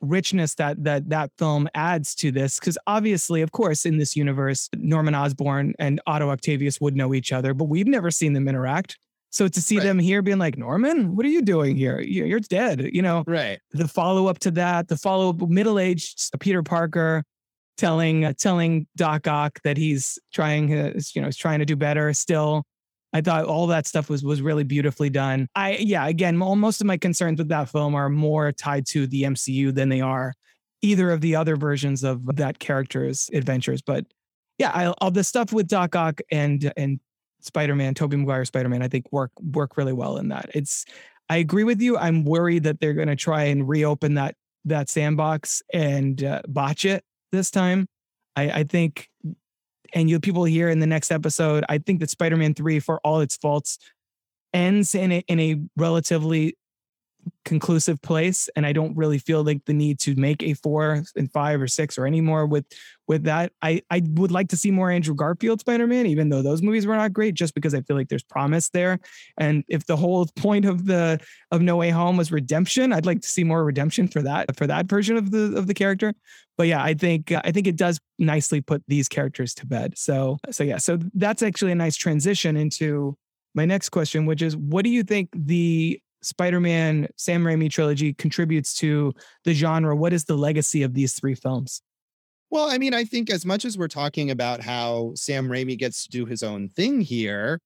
richness that that that film adds to this because obviously of course in this universe norman osborn and otto octavius would know each other but we've never seen them interact. So to see right. them here being like norman what are you doing here? You're dead you know? Right. The follow-up to that the follow-up middle-aged peter parker telling uh, telling doc ock that he's trying uh, you know he's trying to do better still I thought all that stuff was was really beautifully done. I yeah, again, most of my concerns with that film are more tied to the MCU than they are either of the other versions of that character's adventures. But yeah, I, all the stuff with Doc Ock and and Spider-Man, Tobey Maguire Spider-Man, I think work work really well in that. It's I agree with you. I'm worried that they're going to try and reopen that that sandbox and uh, botch it this time. I, I think and you people hear in the next episode, I think that Spider-Man 3, for all its faults, ends in a, in a relatively conclusive place and i don't really feel like the need to make a four and five or six or any more with with that. I i would like to see more andrew garfield spider-man even though those movies were not great just because i feel like there's promise there. And if the whole point of the of no way home was redemption i'd like to see more redemption for that for that version of the of the character. But yeah i think uh, i think it does nicely put these characters to bed. So so yeah so that's actually a nice transition into my next question, which is what do you think the Spider-Man Sam Raimi trilogy contributes to the genre? What is the legacy of these three films? Well, I mean, I think as much as we're talking about how Sam Raimi gets to do his own thing here,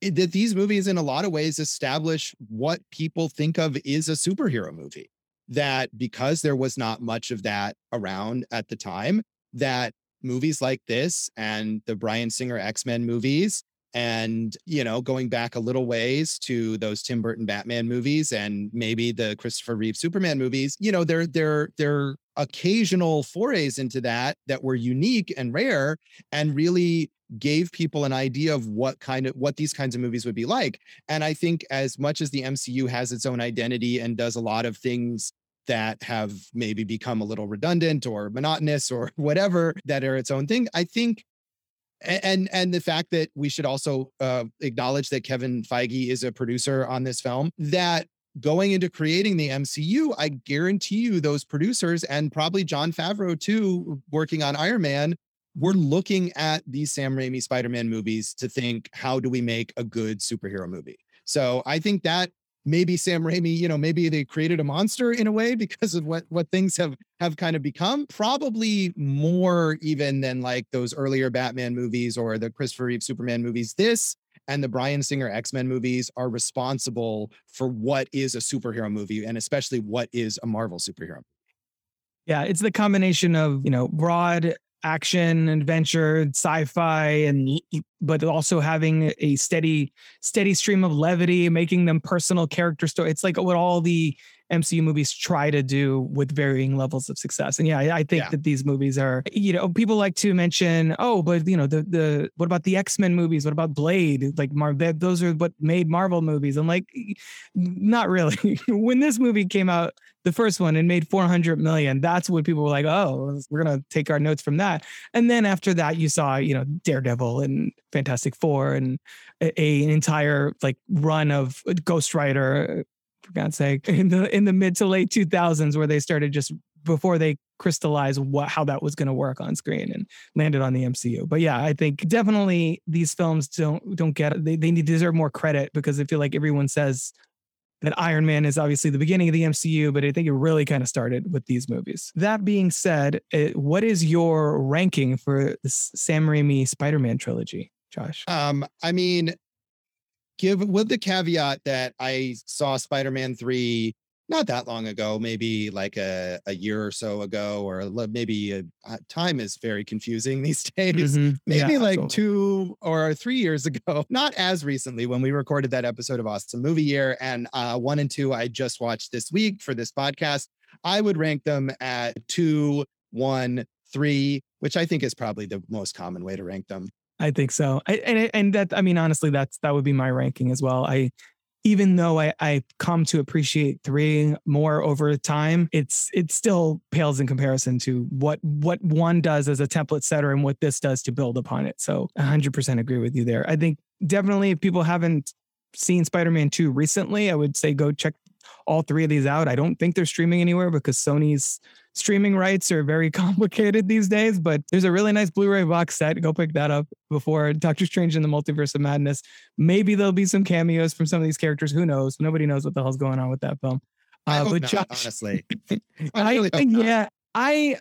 it, that these movies, in a lot of ways, establish what people think of is a superhero movie. That because there was not much of that around at the time, that movies like this and the Bryan Singer X Men movies and you know going back a little ways to those tim burton batman movies and maybe the christopher reeve superman movies you know they're they're they're occasional forays into that that were unique and rare and really gave people an idea of what kind of what these kinds of movies would be like. And i think as much as the mcu has its own identity and does a lot of things that have maybe become a little redundant or monotonous or whatever that are its own thing i think and and the fact that we should also uh, acknowledge that Kevin Feige is a producer on this film that going into creating the MCU I guarantee you those producers and probably Jon Favreau too working on Iron Man we're looking at these Sam Raimi Spider-Man movies to think how do we make a good superhero movie? So I think that maybe Sam Raimi, you know, maybe they created a monster in a way because of what what things have have kind of become. Probably more even than like those earlier Batman movies or the Christopher Reeve Superman movies. This and the Bryan Singer X Men movies are responsible for what is a superhero movie and especially what is a Marvel superhero. Yeah, it's the combination of you know broad action, adventure, sci-fi, and but also having a steady steady stream of levity, making them personal character story. It's like what all the MCU movies try to do with varying levels of success. And yeah, I, think Yeah. that these movies are, you know, people like to mention, oh, but you know, the the what about the X Men movies? What about Blade? Like Mar, those are what made Marvel movies. I'm like, not really. when this movie came out, the first one, and made 400 million, that's what people were like, oh, we're gonna take our notes from that. And then after that, you saw, you know, Daredevil and Fantastic Four and a, a- an entire like run of Ghost Rider for God's sake, in the in the mid to late 2000s, where they started just before they crystallized what how that was going to work on screen and landed on the MCU. But yeah, I think definitely these films don't don't get they they deserve more credit because I feel like everyone says that Iron Man is obviously the beginning of the MCU, but I think it really kind of started with these movies. That being said, uh, what is your ranking for the Sam Raimi Spider-Man trilogy, Josh? Um, I mean, give with the caveat that I saw Spider-Man 3 not that long ago, maybe like a, a year or so ago, or maybe a, uh, time is very confusing these days. Mhm. Maybe Yeah, like absolutely. two or three years ago, not as recently when we recorded that episode of Awesome Movie Year. And uh, one and two, I just watched this week for this podcast. I would rank them at two, one, three, which I think is probably the most common way to rank them. I think so. I, and and that I mean honestly that's that would be my ranking as well. I even though I I come to appreciate 3 more over time, it's it still pales in comparison to what what one does as a template setter and what this does to build upon it. So 100% agree with you there. I think definitely if people haven't seen Spider-Man 2 recently, I would say go check all three of these out. I don't think they're streaming anywhere because Sony's streaming rights are very complicated these days, but there's a really nice Blu-ray box set. Go pick that up before Doctor Strange in the Multiverse of Madness. Maybe there'll be some cameos from some of these characters. Who knows? Nobody knows what the hell's going on with that film. I Uh, but not, Josh, honestly. I I, really not. yeah, I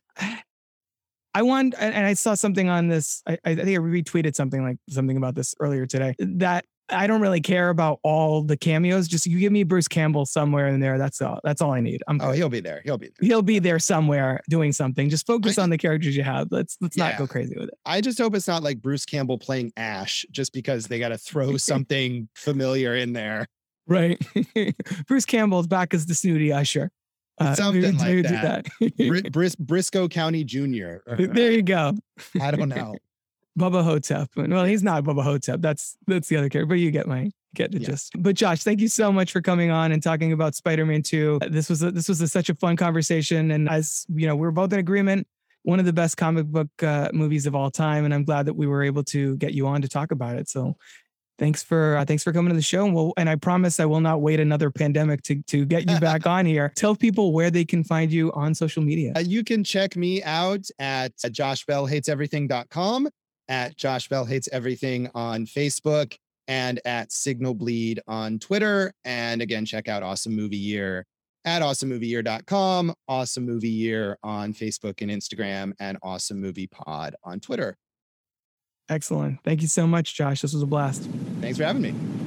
I want, and and I saw something on this. I, I think I retweeted something like something about this earlier today. That I don't really care about all the cameos. Just you give me Bruce Campbell somewhere in there. That's all. That's all I need. I'm Oh, he'll be there. He'll be there. he'll be there somewhere doing something. Just focus on the characters you have. Let's let's not go crazy with it. I just hope it's not like Bruce Campbell playing Ash just because they got to throw something familiar in there. Right. Bruce Campbell's back as the snooty usher. Uh, Something maybe- like maybe that. that. Bris- Brisco County Jr. there you go. I don't know. Bubba Ho-Tep. Well, he's not Bubba Ho-Tep. That's that's the other character, but you get my get the Yeah. gist. But Josh, thank you so much for coming on and talking about Spider-Man 2. This was a, this was a, such a fun conversation, and as you know, we're both in agreement. One of the best comic book uh, movies of all time, and I'm glad that we were able to get you on to talk about it. So, thanks for uh, thanks for coming to the show. And, we'll, and I promise I will not wait another pandemic to to get you back on here. Tell people where they can find you on social media. Uh, you can check me out at joshbellhateseverything.com, at Josh Bell Hates Everything on Facebook, and at Signal Bleed on Twitter. And again, check out Awesome Movie Year at awesomemovieyear.com, Awesome Movie Year on Facebook and Instagram, and Awesome Movie Pod on Twitter. Excellent. Thank you so much, Josh. This was a blast. Thanks for having me.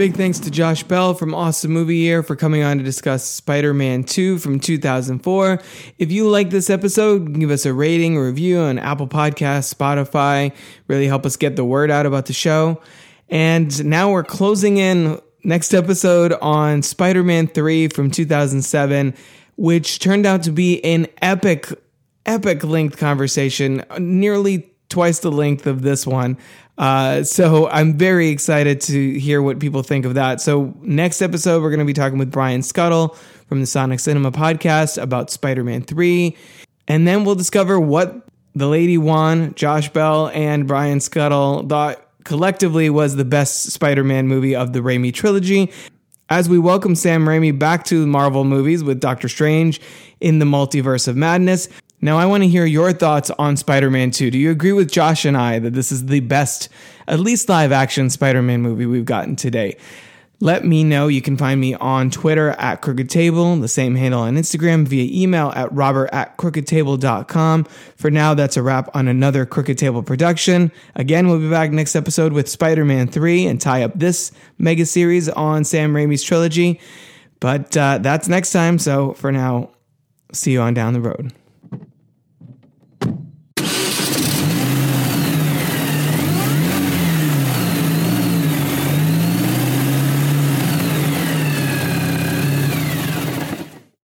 Big thanks to Josh Bell from Awesome Movie Year for coming on to discuss Spider Man 2 from 2004. If you like this episode, give us a rating or review on Apple Podcasts, Spotify. Really help us get the word out about the show. And now we're closing in next episode on Spider Man 3 from 2007, which turned out to be an epic, epic length conversation, nearly twice the length of this one. Uh, so I'm very excited to hear what people think of that. So next episode, we're going to be talking with Brian Skutle from the Sonic Cinema podcast about Spider-Man 3. And then we'll discover what the Lady Juan, Josh Bell, and Brian Skutle thought collectively was the best Spider-Man movie of the Raimi trilogy. As we welcome Sam Raimi back to Marvel movies with Doctor Strange in the Multiverse of Madness. Now, I want to hear your thoughts on Spider Man 2. Do you agree with Josh and I that this is the best, at least live action Spider Man movie we've gotten today? Let me know. You can find me on Twitter at Crooked Table, the same handle on Instagram, via email at robert at crookedtable.com. For now, that's a wrap on another Crooked Table production. Again, we'll be back next episode with Spider Man 3 and tie up this mega series on Sam Raimi's trilogy. But uh, that's next time. So for now, see you on down the road.